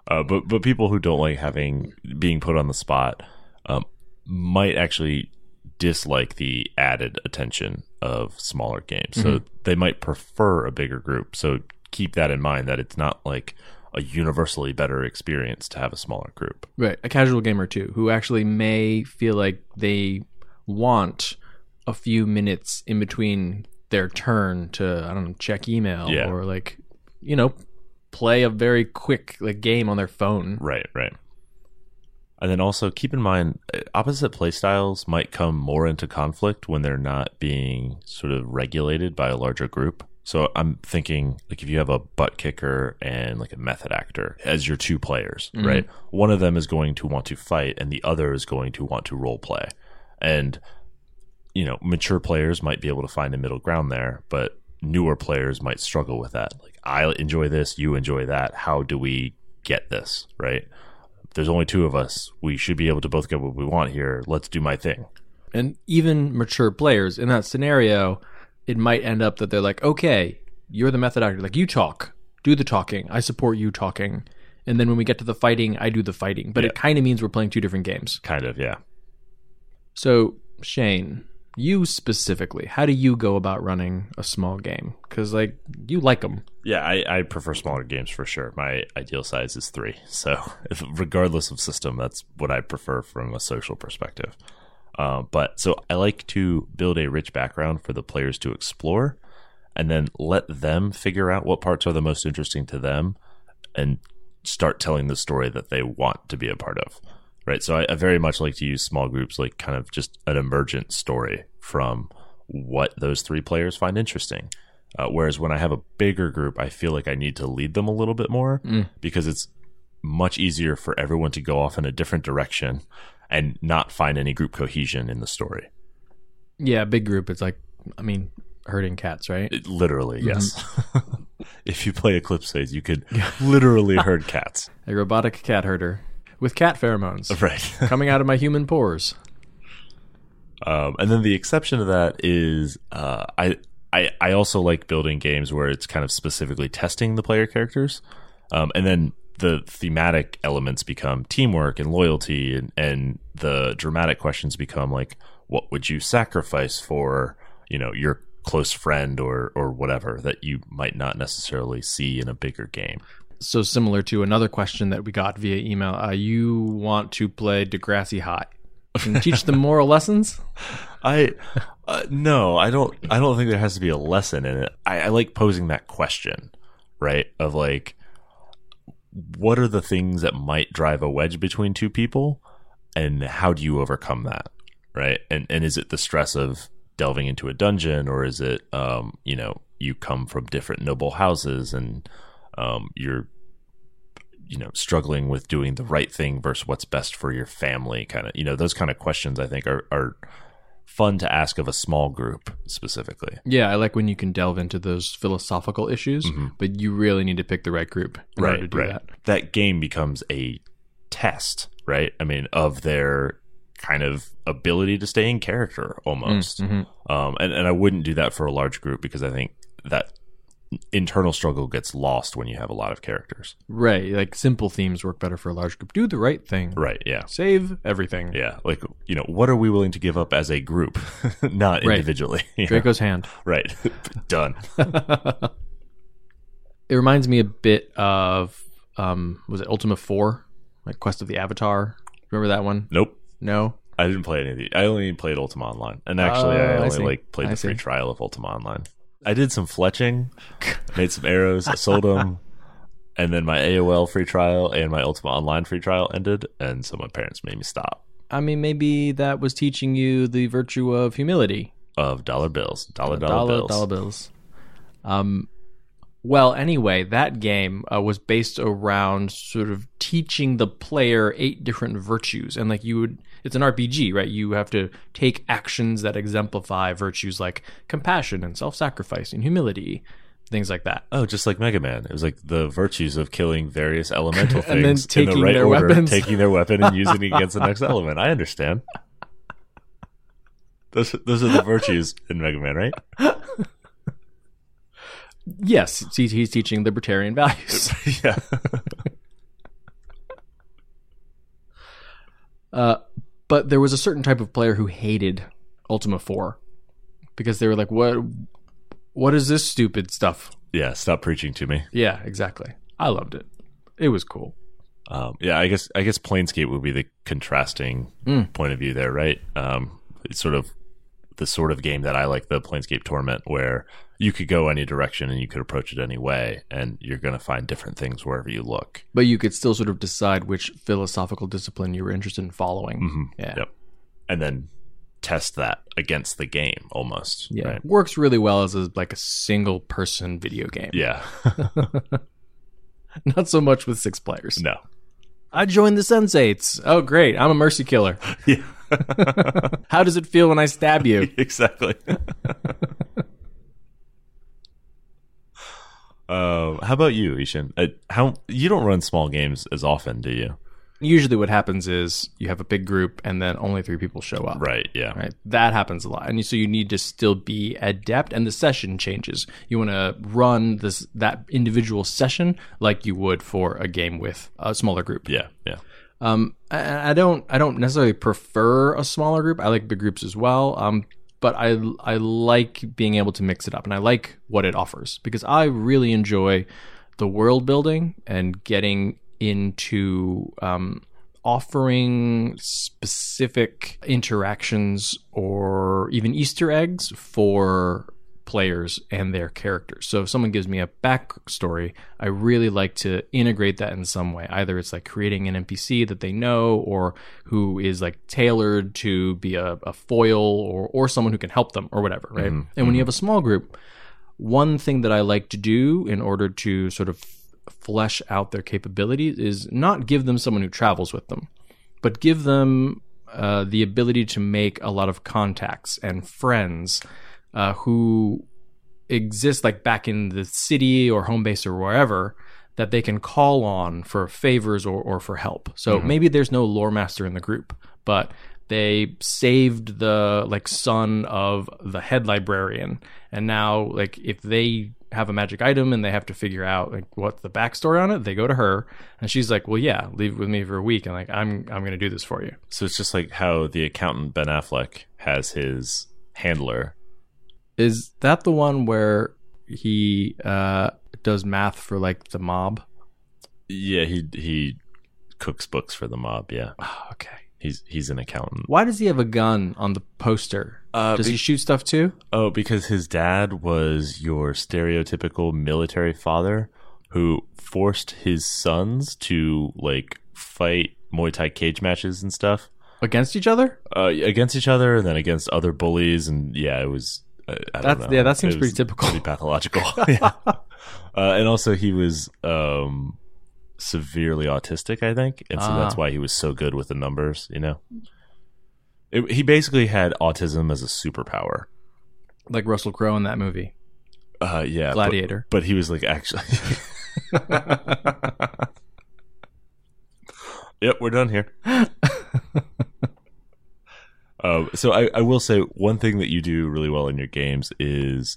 Uh, but but people who don't like having being put on the spot um, might actually dislike the added attention of smaller games. So mm-hmm. they might prefer a bigger group. So keep that in mind that it's not like a universally better experience to have a smaller group. Right. A casual gamer too, who actually may feel like they want a few minutes in between their turn to, I don't know, check email Yeah. or like, you know, play a very quick like game on their phone. Right, right. And then also keep in mind, uh, opposite playstyles might come more into conflict when they're not being sort of regulated by a larger group. So I'm thinking, like, if you have a butt kicker and like a method actor as your two players, right? One of them is going to want to fight, and the other is going to want to role play. And you know, mature players might be able to find a middle ground there, but newer players might struggle with that. Like, I enjoy this, you enjoy that. How do we get this, right? There's only two of us, we should be able to both get what we want here. Let's do my thing. And even mature players in that scenario, it might end up that they're like, okay, you're the method actor. Like, you talk, do the talking. I support you talking. And then when we get to the fighting, I do the fighting. But it kind of means we're playing two different games. Kind of, yeah. So, Shane, you specifically, how do you go about running a small game? Because, like, you like them. Yeah, I, I prefer smaller games for sure. My ideal size is three. So, if, regardless of system, that's what I prefer from a social perspective. Uh, but so I like to build a rich background for the players to explore and then let them figure out what parts are the most interesting to them and start telling the story that they want to be a part of. Right. So I, I very much like to use small groups like kind of just an emergent story from what those three players find interesting. Uh, whereas when I have a bigger group, I feel like I need to lead them a little bit more because it's much easier for everyone to go off in a different direction and not find any group cohesion in the story. Yeah, big group. It's like, I mean, herding cats, right? It, literally, yes. if you play Eclipse Phase, you could literally herd cats. A robotic cat herder with cat pheromones Right. coming out of my human pores. Um, and then the exception to that is uh, I, I I also like building games where it's kind of specifically testing the player characters, um, and then the thematic elements become teamwork and loyalty, and and the dramatic questions become like what would you sacrifice for you know your close friend or or whatever that you might not necessarily see in a bigger game. So similar to another question that we got via email, uh, you want to play Degrassi High and teach them moral lessons? I uh, no, I don't. I don't think there has to be a lesson in it. I, I like posing that question, right? Of like, what are the things that might drive a wedge between two people, and how do you overcome that, right? And and is it the stress of delving into a dungeon, or is it, um, you know, you come from different noble houses and um, you're you know struggling with doing the right thing versus what's best for your family kind of you know those kind of questions i think are are fun to ask of a small group specifically Yeah, I like when you can delve into those philosophical issues, but you really need to pick the right group to do that. that game becomes a test right i mean of their kind of ability to stay in character almost. Mhm. Um, and, and I wouldn't do that for a large group because I think that internal struggle gets lost when you have a lot of characters. Right. Like simple themes work better for a large group. Do the right thing. Right. Yeah. Save everything. Yeah. Like, you know, what are we willing to give up as a group, not Right. individually? Yeah. Draco's hand. Right. Done. It reminds me a bit of um was it Ultima 4? Like Quest of the Avatar. Remember that one? Nope. No. I didn't play any of these. I only played Ultima Online, and actually, Oh, I I only see. like played I the free see. trial of Ultima Online. I did some fletching, made some arrows, I sold them, and then my AOL free trial and my Ultima Online free trial ended, and so my parents made me stop. I mean maybe that was teaching you the virtue of humility. Of dollar bills, dollar dollar, bills. dollar bills. Um, well, anyway, that game uh, was based around sort of teaching the player eight different virtues, and like you would, it's an RPG, right? You have to take actions that exemplify virtues like compassion and self-sacrifice and humility, things like that. Oh, just like Mega Man. It was like the virtues of killing various elemental And then things in taking the right their order, weapons. taking their weapon and using it against the next element. I understand. Those, those are the virtues in Mega Man, right? Yes, he's, he's teaching libertarian values. yeah. Uh, but there was a certain type of player who hated Ultima 4 because they were like, "What? What is this stupid stuff?" Yeah, stop preaching to me. Yeah, exactly. I loved it. It was cool. Um, yeah, I guess I guess Planescape would be the contrasting Mm. point of view there, right? Um, it's sort of the sort of game that I like, the Planescape Torment, where you could go any direction and you could approach it any way, and you're going to find different things wherever you look. But you could still sort of decide which philosophical discipline you were interested in following. Mhm. Yeah. Yep. And then test that against the game almost. Yeah. Right? Works really well as a, like a single person video game. Yeah. Not so much with six players. no. I joined the Sensates. Oh, great. I'm a mercy killer. Yeah. How does it feel when I stab you? exactly. Uh, how about you, I-Hsien? Uh, how you don't run small games as often, do you? Usually, what happens is you have a big group and then only three people show up. Right. Yeah. Right. That happens a lot. And so you need to still be adept and the session changes. You want to run this that individual session like you would for a game with a smaller group. Yeah. Yeah. Um I, I don't I don't necessarily prefer a smaller group. I like big groups as well. Um but I I like being able to mix it up and I like what it offers because I really enjoy the world building and getting into um, offering specific interactions or even Easter eggs for players and their characters. So if someone gives me a backstory, I really like to integrate that in some way. Either it's like creating an NPC that they know or who is like tailored to be a, a foil or, or someone who can help them or whatever, right? And when you have a small group, one thing that I like to do in order to sort of flesh out their capabilities is not give them someone who travels with them, but give them uh, the ability to make a lot of contacts and friends uh, who exist like back in the city or home base or wherever that they can call on for favors or, or for help. So maybe there's no lore master in the group, but they saved the like son of the head librarian and now like if they have a magic item and they have to figure out like what's the backstory on it they go to her and she's like well yeah leave it with me for a week and like i'm i'm gonna do this for you So it's just like how the accountant Ben Affleck has his handler. Is that the one where he uh does math for like the mob Yeah, he he cooks books for the mob. Yeah, oh, okay he's he's an accountant. why does he have a gun on the poster Uh, does be- he shoot stuff too Oh, because his dad was your stereotypical military father who forced his sons to like fight Muay Thai cage matches and stuff against each other uh, against each other, and then against other bullies, and yeah, it was. I don't That's- know. yeah, that seems pretty typical. Pretty pathological. yeah. uh, and also, he was um, severely autistic, I think, and so that's Ah. why he was so good with the numbers. You know, it, he basically had autism as a superpower. like russell crowe in that movie Uh, yeah, but- gladiator But, he was like actually. yep, we're done here. Um, so I, I will say one thing that you do really well in your games is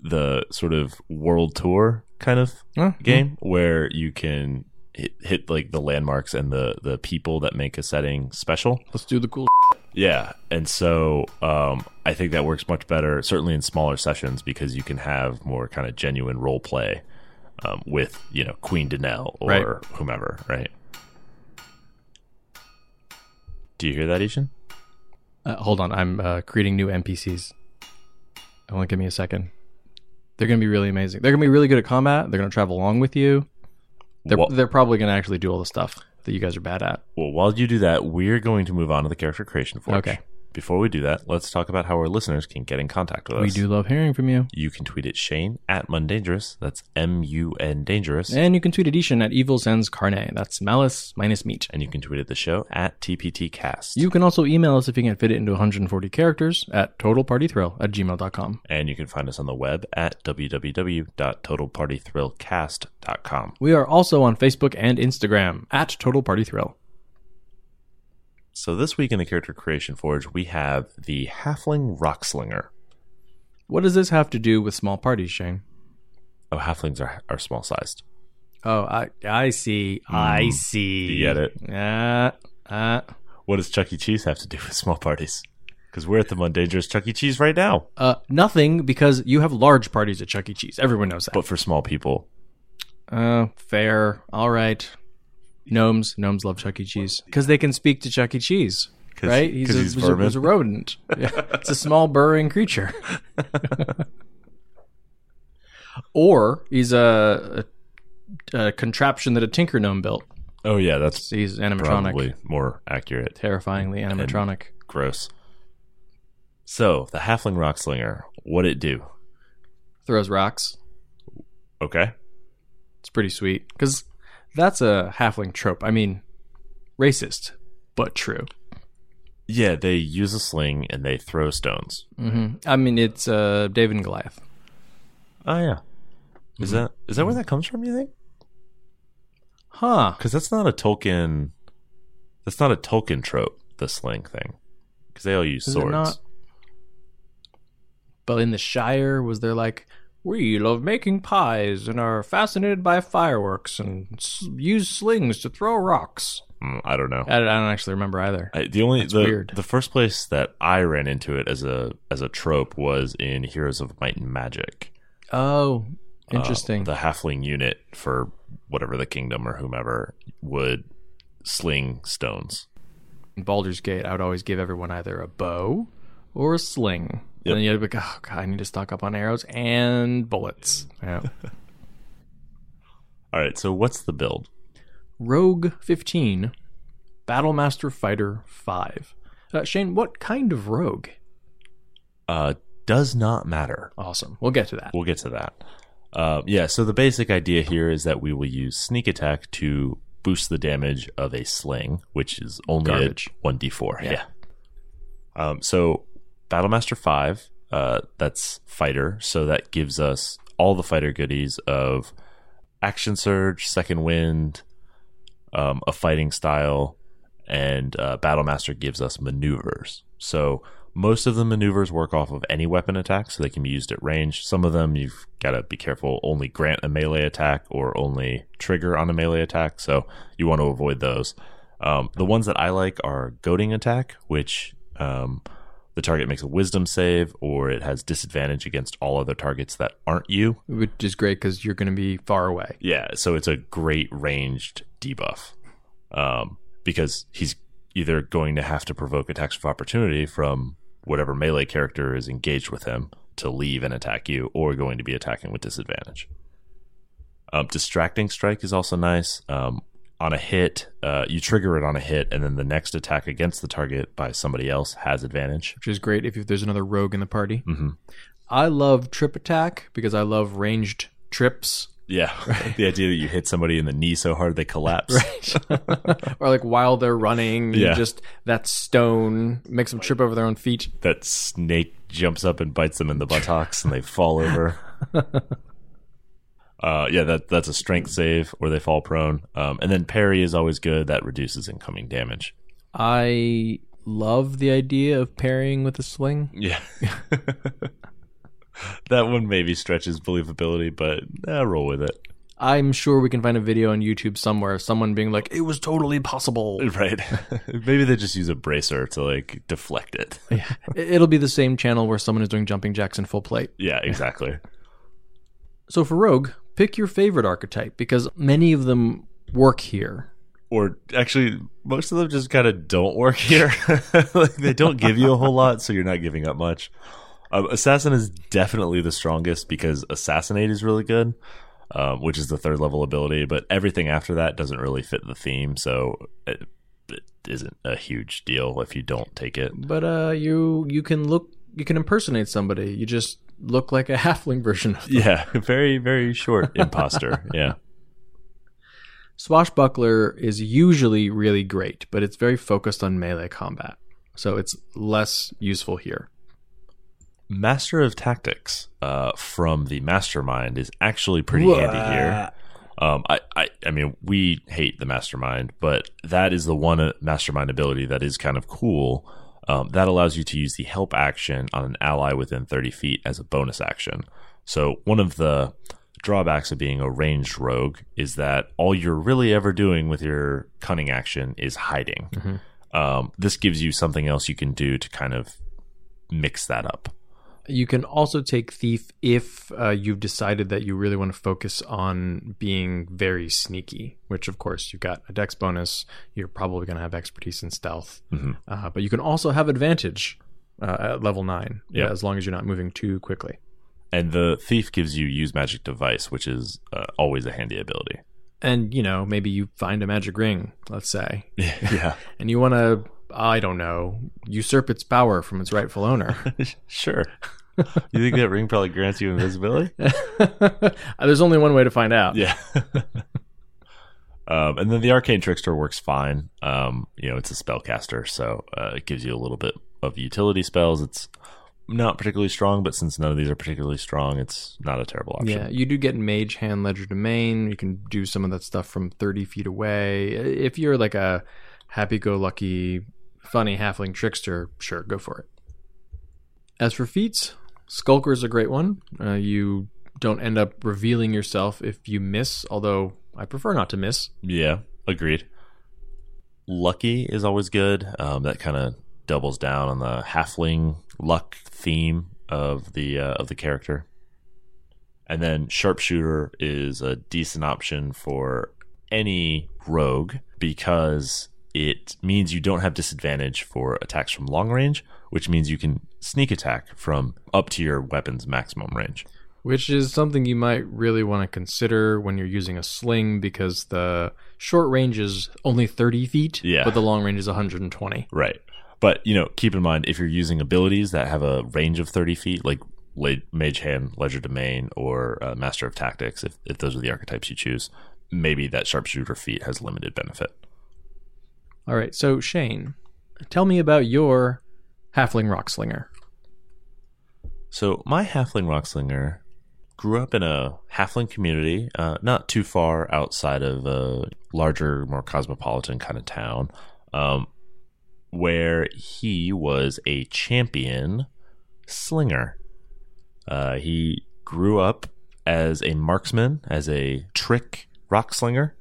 the sort of world tour kind of Huh? game where you can hit, hit like the landmarks and the the people that make a setting special. Let's do the cool. Yeah, and so um, I think that works much better, certainly in smaller sessions, because you can have more kind of genuine role play um, with you know Queen Danelle or Right. whomever, right? Do you hear that, I-Hsien? Uh, hold on, I'm uh, creating new NPCs. Only give me a second. They're gonna be really amazing. They're gonna be really good at combat. They're gonna travel along with you. They're Well- they're probably gonna actually do all the stuff that you guys are bad at. Well, while you do that, we're going to move on to the character creation forge. Okay. Before we do that, let's talk about how our listeners can get in contact with us. We do love hearing from you. You can tweet at Shane at Mundangerous. That's M U N Dangerous. And you can tweet Edishan at Evil Sans Carne. That's malice minus meat. And you can tweet at the show at TPTcast. You can also email us if you can fit it into 140 characters at totalpartythrill at gmail.com. and you can find us on the web at www.totalpartythrillcast.com. We are also on Facebook and Instagram at Total Party Thrill. So this week in the character creation forge, we have the Halfling Rockslinger. What does this have to do with small parties, Shane? Oh, halflings are are small sized. Oh, I I see. I see. You get it? Uh, uh, What does Chuck E. Cheese have to do with small parties? Because we're at the Mundangerous Chuck E. Cheese right now. uh, nothing because you have large parties at Chuck E. Cheese. Everyone knows that. But for small people, Uh, fair. All right. Gnomes. Gnomes love Chuck E. Cheese because they can speak to Chuck E. Cheese. right? 'cause a, he's was a, was a rodent. Yeah. It's a small burrowing creature. or he's a, a, a contraption that a tinker gnome built. oh yeah, that's He's animatronic. probably more accurate. Terrifyingly animatronic. Gross. So the Halfling Rockslinger, what it do? Throws rocks. Okay. It's pretty sweet because that's a halfling trope. I mean, racist, but true. Yeah, they use a sling and they throw stones. hmm I mean, it's uh, David and Goliath. Oh yeah. Is that is that where that comes from? You think? Huh. Because that's not a Tolkien. That's not a Tolkien trope. The sling thing. Because they all use Is swords. But in the Shire, was there like, we love making pies and are fascinated by fireworks and s- use slings to throw rocks? Mm, I don't know. I, I don't actually remember either. I, the only That's the, weird. the first place that I ran into it as a as a trope was in Heroes of Might and Magic. Oh, Uh, interesting. the halfling unit for whatever the kingdom or whomever would sling stones. in Baldur's Gate, I would always give everyone either a bow or a sling. Yep. And then you'd be like, oh, God, I need to stock up on arrows and bullets. Yeah. All right, so what's the build? Rogue 15, Battlemaster Fighter 5. Uh, Shane, what kind of rogue? Uh, does not matter. Awesome. We'll get to that. We'll get to that. Uh, yeah, so the basic idea here is that we will use sneak attack to boost the damage of a sling, which is only 1d4. Yeah. Yeah. Um, so Battlemaster 5, uh, that's fighter. So that gives us all the fighter goodies of action surge, second wind, um, a fighting style, and uh, Battlemaster gives us maneuvers. So most of the maneuvers work off of any weapon attack, so they can be used at range. Some of them you've got to be careful, only grant a melee attack or only trigger on a melee attack, so you want to avoid those. Um, the ones that I like are goading attack, which um, the target makes a wisdom save or it has disadvantage against all other targets that aren't you. Which is great because you're going to be far away. Yeah, so it's a great ranged debuff um, because he's either going to have to provoke attacks of opportunity from whatever melee character is engaged with him to leave and attack you, or going to be attacking with disadvantage. Um, distracting strike is also nice. Um, on a hit, uh, you trigger it on a hit, and then the next attack against the target by somebody else has advantage. Which is great if there's another rogue in the party. Mhm. I love trip attack because I love ranged trips. Yeah, the idea that you hit somebody in the knee so hard they collapse. or like while they're running, you Yeah. just that stone makes them trip over their own feet. that snake jumps up and bites them in the buttocks and they fall over. uh, yeah, that that's a strength save or they fall prone. Um, and then parry is always good. That reduces incoming damage. I love the idea of parrying with a sling. Yeah. that one maybe stretches believability, but eh, roll with it. I'm sure we can find a video on YouTube somewhere of someone being like, "It was totally possible." Right. maybe they just use a bracer to like deflect it. Yeah. It'll be the same channel where someone is doing jumping jacks in full plate. Yeah, exactly. So for Rogue, pick your favorite archetype because many of them work here. or actually most of them just kind of don't work here like they don't give you a whole lot so you're not giving up much um, assassin is definitely the strongest because assassinate is really good um, which is the third level ability but everything after that doesn't really fit the theme so it, it isn't a huge deal if you don't take it But uh, you you can look you can impersonate somebody. You just look like a halfling version of them. yeah very very short imposter yeah Swashbuckler is usually really great, but it's very focused on melee combat, so it's less useful here. Master of Tactics uh, from the Mastermind is actually pretty handy here. Um, I, I, I mean, we hate the Mastermind, but that is the one uh, Mastermind ability that is kind of cool. Um, that allows you to use the help action on an ally within 30 feet as a bonus action. So, one of the drawbacks of being a ranged rogue is that all you're really ever doing with your cunning action is hiding. Um, this gives you something else you can do to kind of mix that up. You can also take thief if uh, you've decided that you really want to focus on being very sneaky. Which, of course, you've got a dex bonus. You're probably going to have expertise in stealth, uh, but you can also have advantage uh, at level nine, Yeah. as long as you're not moving too quickly. And the thief gives you use magic device, which is uh, always a handy ability. And you know, maybe you find a magic ring, let's say, yeah, and you want to, I don't know, usurp its power from its rightful owner. sure. You think that ring probably grants you invisibility? There's only one way to find out. Yeah. um, and then the arcane trickster works fine. Um, you know, it's a spellcaster, so uh, it gives you a little bit of utility spells. It's not particularly strong, but since none of these are particularly strong, it's not a terrible option. Yeah, you do get Mage Hand Legerdemain. You can do some of that stuff from 30 feet away. If you're like a happy go lucky, funny halfling trickster, sure, go for it. As for feats, Skulker is a great one. Uh, you don't end up revealing yourself if you miss, although I prefer not to miss. Yeah, agreed. Lucky is always good. Um, that kind of doubles down on the halfling luck theme of the uh, of the character. And then sharpshooter is a decent option for any rogue because it means you don't have disadvantage for attacks from long range, which means you can sneak attack from up to your weapon's maximum range. Which is something you might really want to consider when you're using a sling because the short range is only 30 feet, Yeah. but the long range is 120. Right. But, you know, keep in mind if you're using abilities that have a range of 30 feet, like Mage Hand, Legerdemain, or uh, Master of Tactics, if, if those are the archetypes you choose, maybe that sharpshooter feat has limited benefit. All right, so Shane, tell me about your halfling rock slinger. So, my Halfling Rockslinger grew up in a Halfling community, uh, not too far outside of a larger, more cosmopolitan kind of town, um, where he was a champion slinger. Uh, he grew up as a marksman, as a trick rock slinger.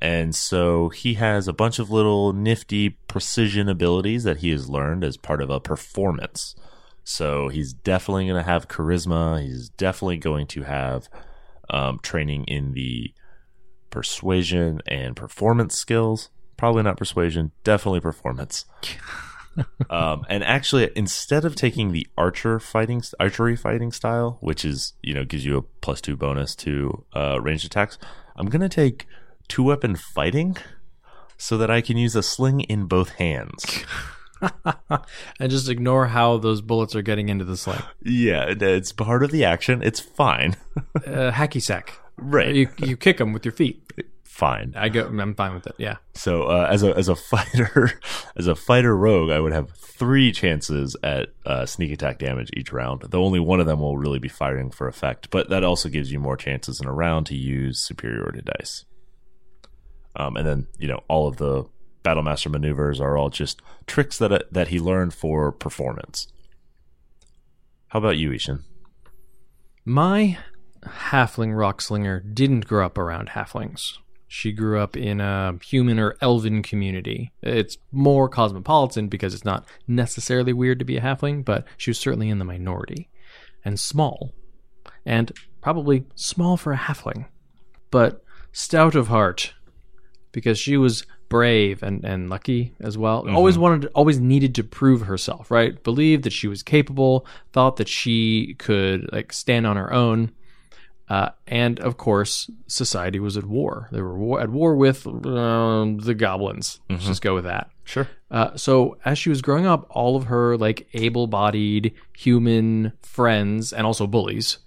And so he has a bunch of little nifty precision abilities that he has learned as part of a performance. So he's definitely going to have charisma. He's definitely going to have um, training in the persuasion and performance skills. Probably not persuasion, definitely performance. um, and actually, instead of taking the archer fighting archery fighting style, which is you know gives you a plus two bonus to uh, ranged attacks, I'm gonna take two weapon fighting so that I can use a sling in both hands. and just ignore how those bullets are getting into the sling. yeah, it's part of the action. It's fine. Uh, hacky sack. right. You you kick them with your feet. fine. I go. I'm fine with it. Yeah. So uh, as a as a fighter as a fighter rogue, I would have three chances at uh, sneak attack damage each round. Though only one of them will really be firing for effect, but that also gives you more chances in a round to use superiority dice. Um, and then you know all of the Battlemaster maneuvers are all just tricks that that he learned for performance. How about you, I-Hsien? My halfling rock slinger didn't grow up around halflings. She grew up in a human or elven community. It's more cosmopolitan because it's not necessarily weird to be a halfling, but she was certainly in the minority and small. And probably small for a halfling, but stout of heart because she was brave and, and lucky as well. Always wanted, always needed to prove herself, right? Believed that she was capable, thought that she could like stand on her own. Uh, and of course, society was at war. They were war, at war with um, the goblins. Let's just go with that. Sure. Uh, so as she was growing up, all of her like able-bodied human friends and also bullies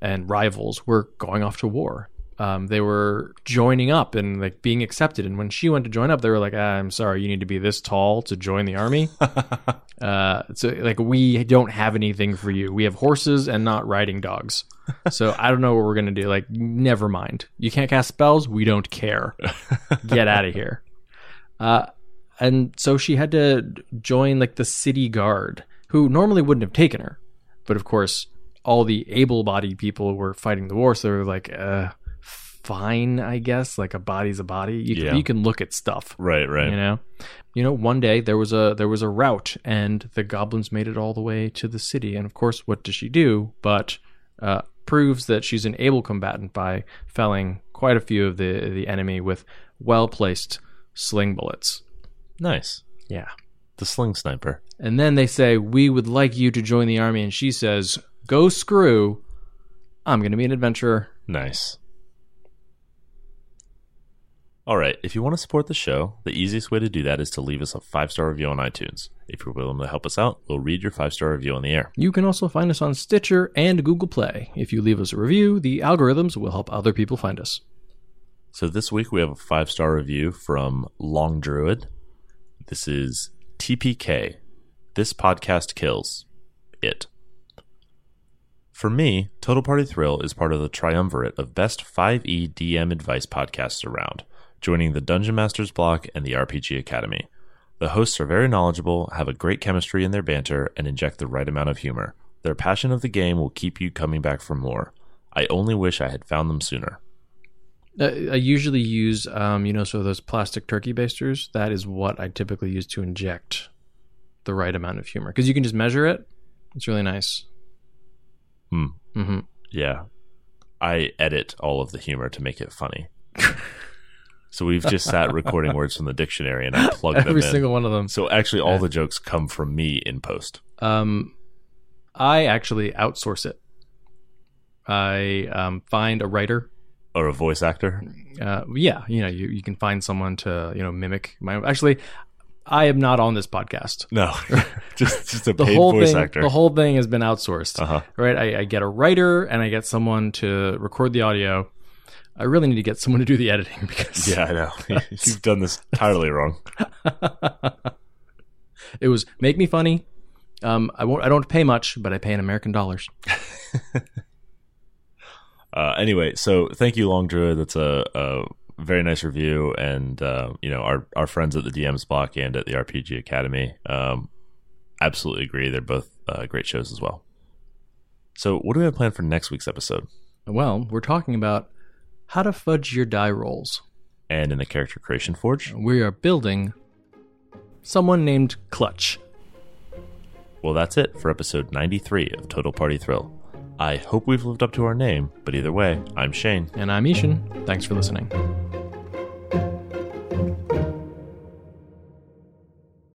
and rivals were going off to war. Um, they were joining up and like being accepted. And when she went to join up, they were like, ah, "I'm sorry, you need to be this tall to join the army." uh, so like we don't have anything for you. We have horses and not riding dogs. So I don't know what we're gonna do. Like, never mind. You can't cast spells. We don't care. Get out of here. Uh, and so she had to join like the city guard, who normally wouldn't have taken her, but of course, all the able-bodied people were fighting the war, so they were like, uh, "Fine, I guess. Like a body's a body. You can, Yeah. you can look at stuff." Right, right. You know, you know. One day there was a there was a rout, and the goblins made it all the way to the city. And of course, what does she do? But uh, proves that she's an able combatant by felling quite a few of the the enemy with well placed sling bullets. Nice. Yeah. The sling sniper. And then they say, We would like you to join the army. And she says, Go screw. I'm going to be an adventurer. Nice. All right. If you want to support the show, the easiest way to do that is to leave us a five star review on iTunes. If you're willing to help us out, we'll read your five star review on the air. You can also find us on Stitcher and Google Play. If you leave us a review, the algorithms will help other people find us. So this week we have a five star review from Long Druid. This is TPK. This podcast kills it. For me, Total Party Thrill is part of the triumvirate of best 5e DM advice podcasts around, joining the Dungeon Masters block and the RPG Academy. The hosts are very knowledgeable, have a great chemistry in their banter, and inject the right amount of humor. Their passion of the game will keep you coming back for more. I only wish I had found them sooner. I usually use, um, you know, so those plastic turkey basters. That is what I typically use to inject the right amount of humor because you can just measure it. It's really nice. Hmm. hmm Yeah. I edit all of the humor to make it funny. so we've just sat recording words from the dictionary and I plug them Every in. single one of them. so actually all the jokes come from me in post. Um, I actually outsource it. I um, find a writer. Or a voice actor. Uh, yeah, you know, you, you can find someone to you know mimic my. Actually, I am not on this podcast. No. just just a The paid whole voice thing, actor. the whole thing has been outsourced. uh-huh. Right? I, I get a writer and I get someone to record the audio. I really need to get someone to do the editing because Yeah, I know. You've done this entirely wrong. it was make me funny. Um, I won't. I don't pay much, but I pay in American dollars. Uh, anyway, so thank you, Long Druid. That's a, a very nice review, and uh, you know our our friends at the DMs block and at the RPG Academy. Um, absolutely agree. They're both uh, great shows as well. So, what do we have planned for next week's episode? Well, we're talking about how to fudge your die rolls. And in the Character Creation Forge, We are building someone named Clutch. well, that's it for episode 93 of Total Party Thrill. I hope we've lived up to our name, but either way, I'm Shane. And I'm I-Hsien. Thanks for listening.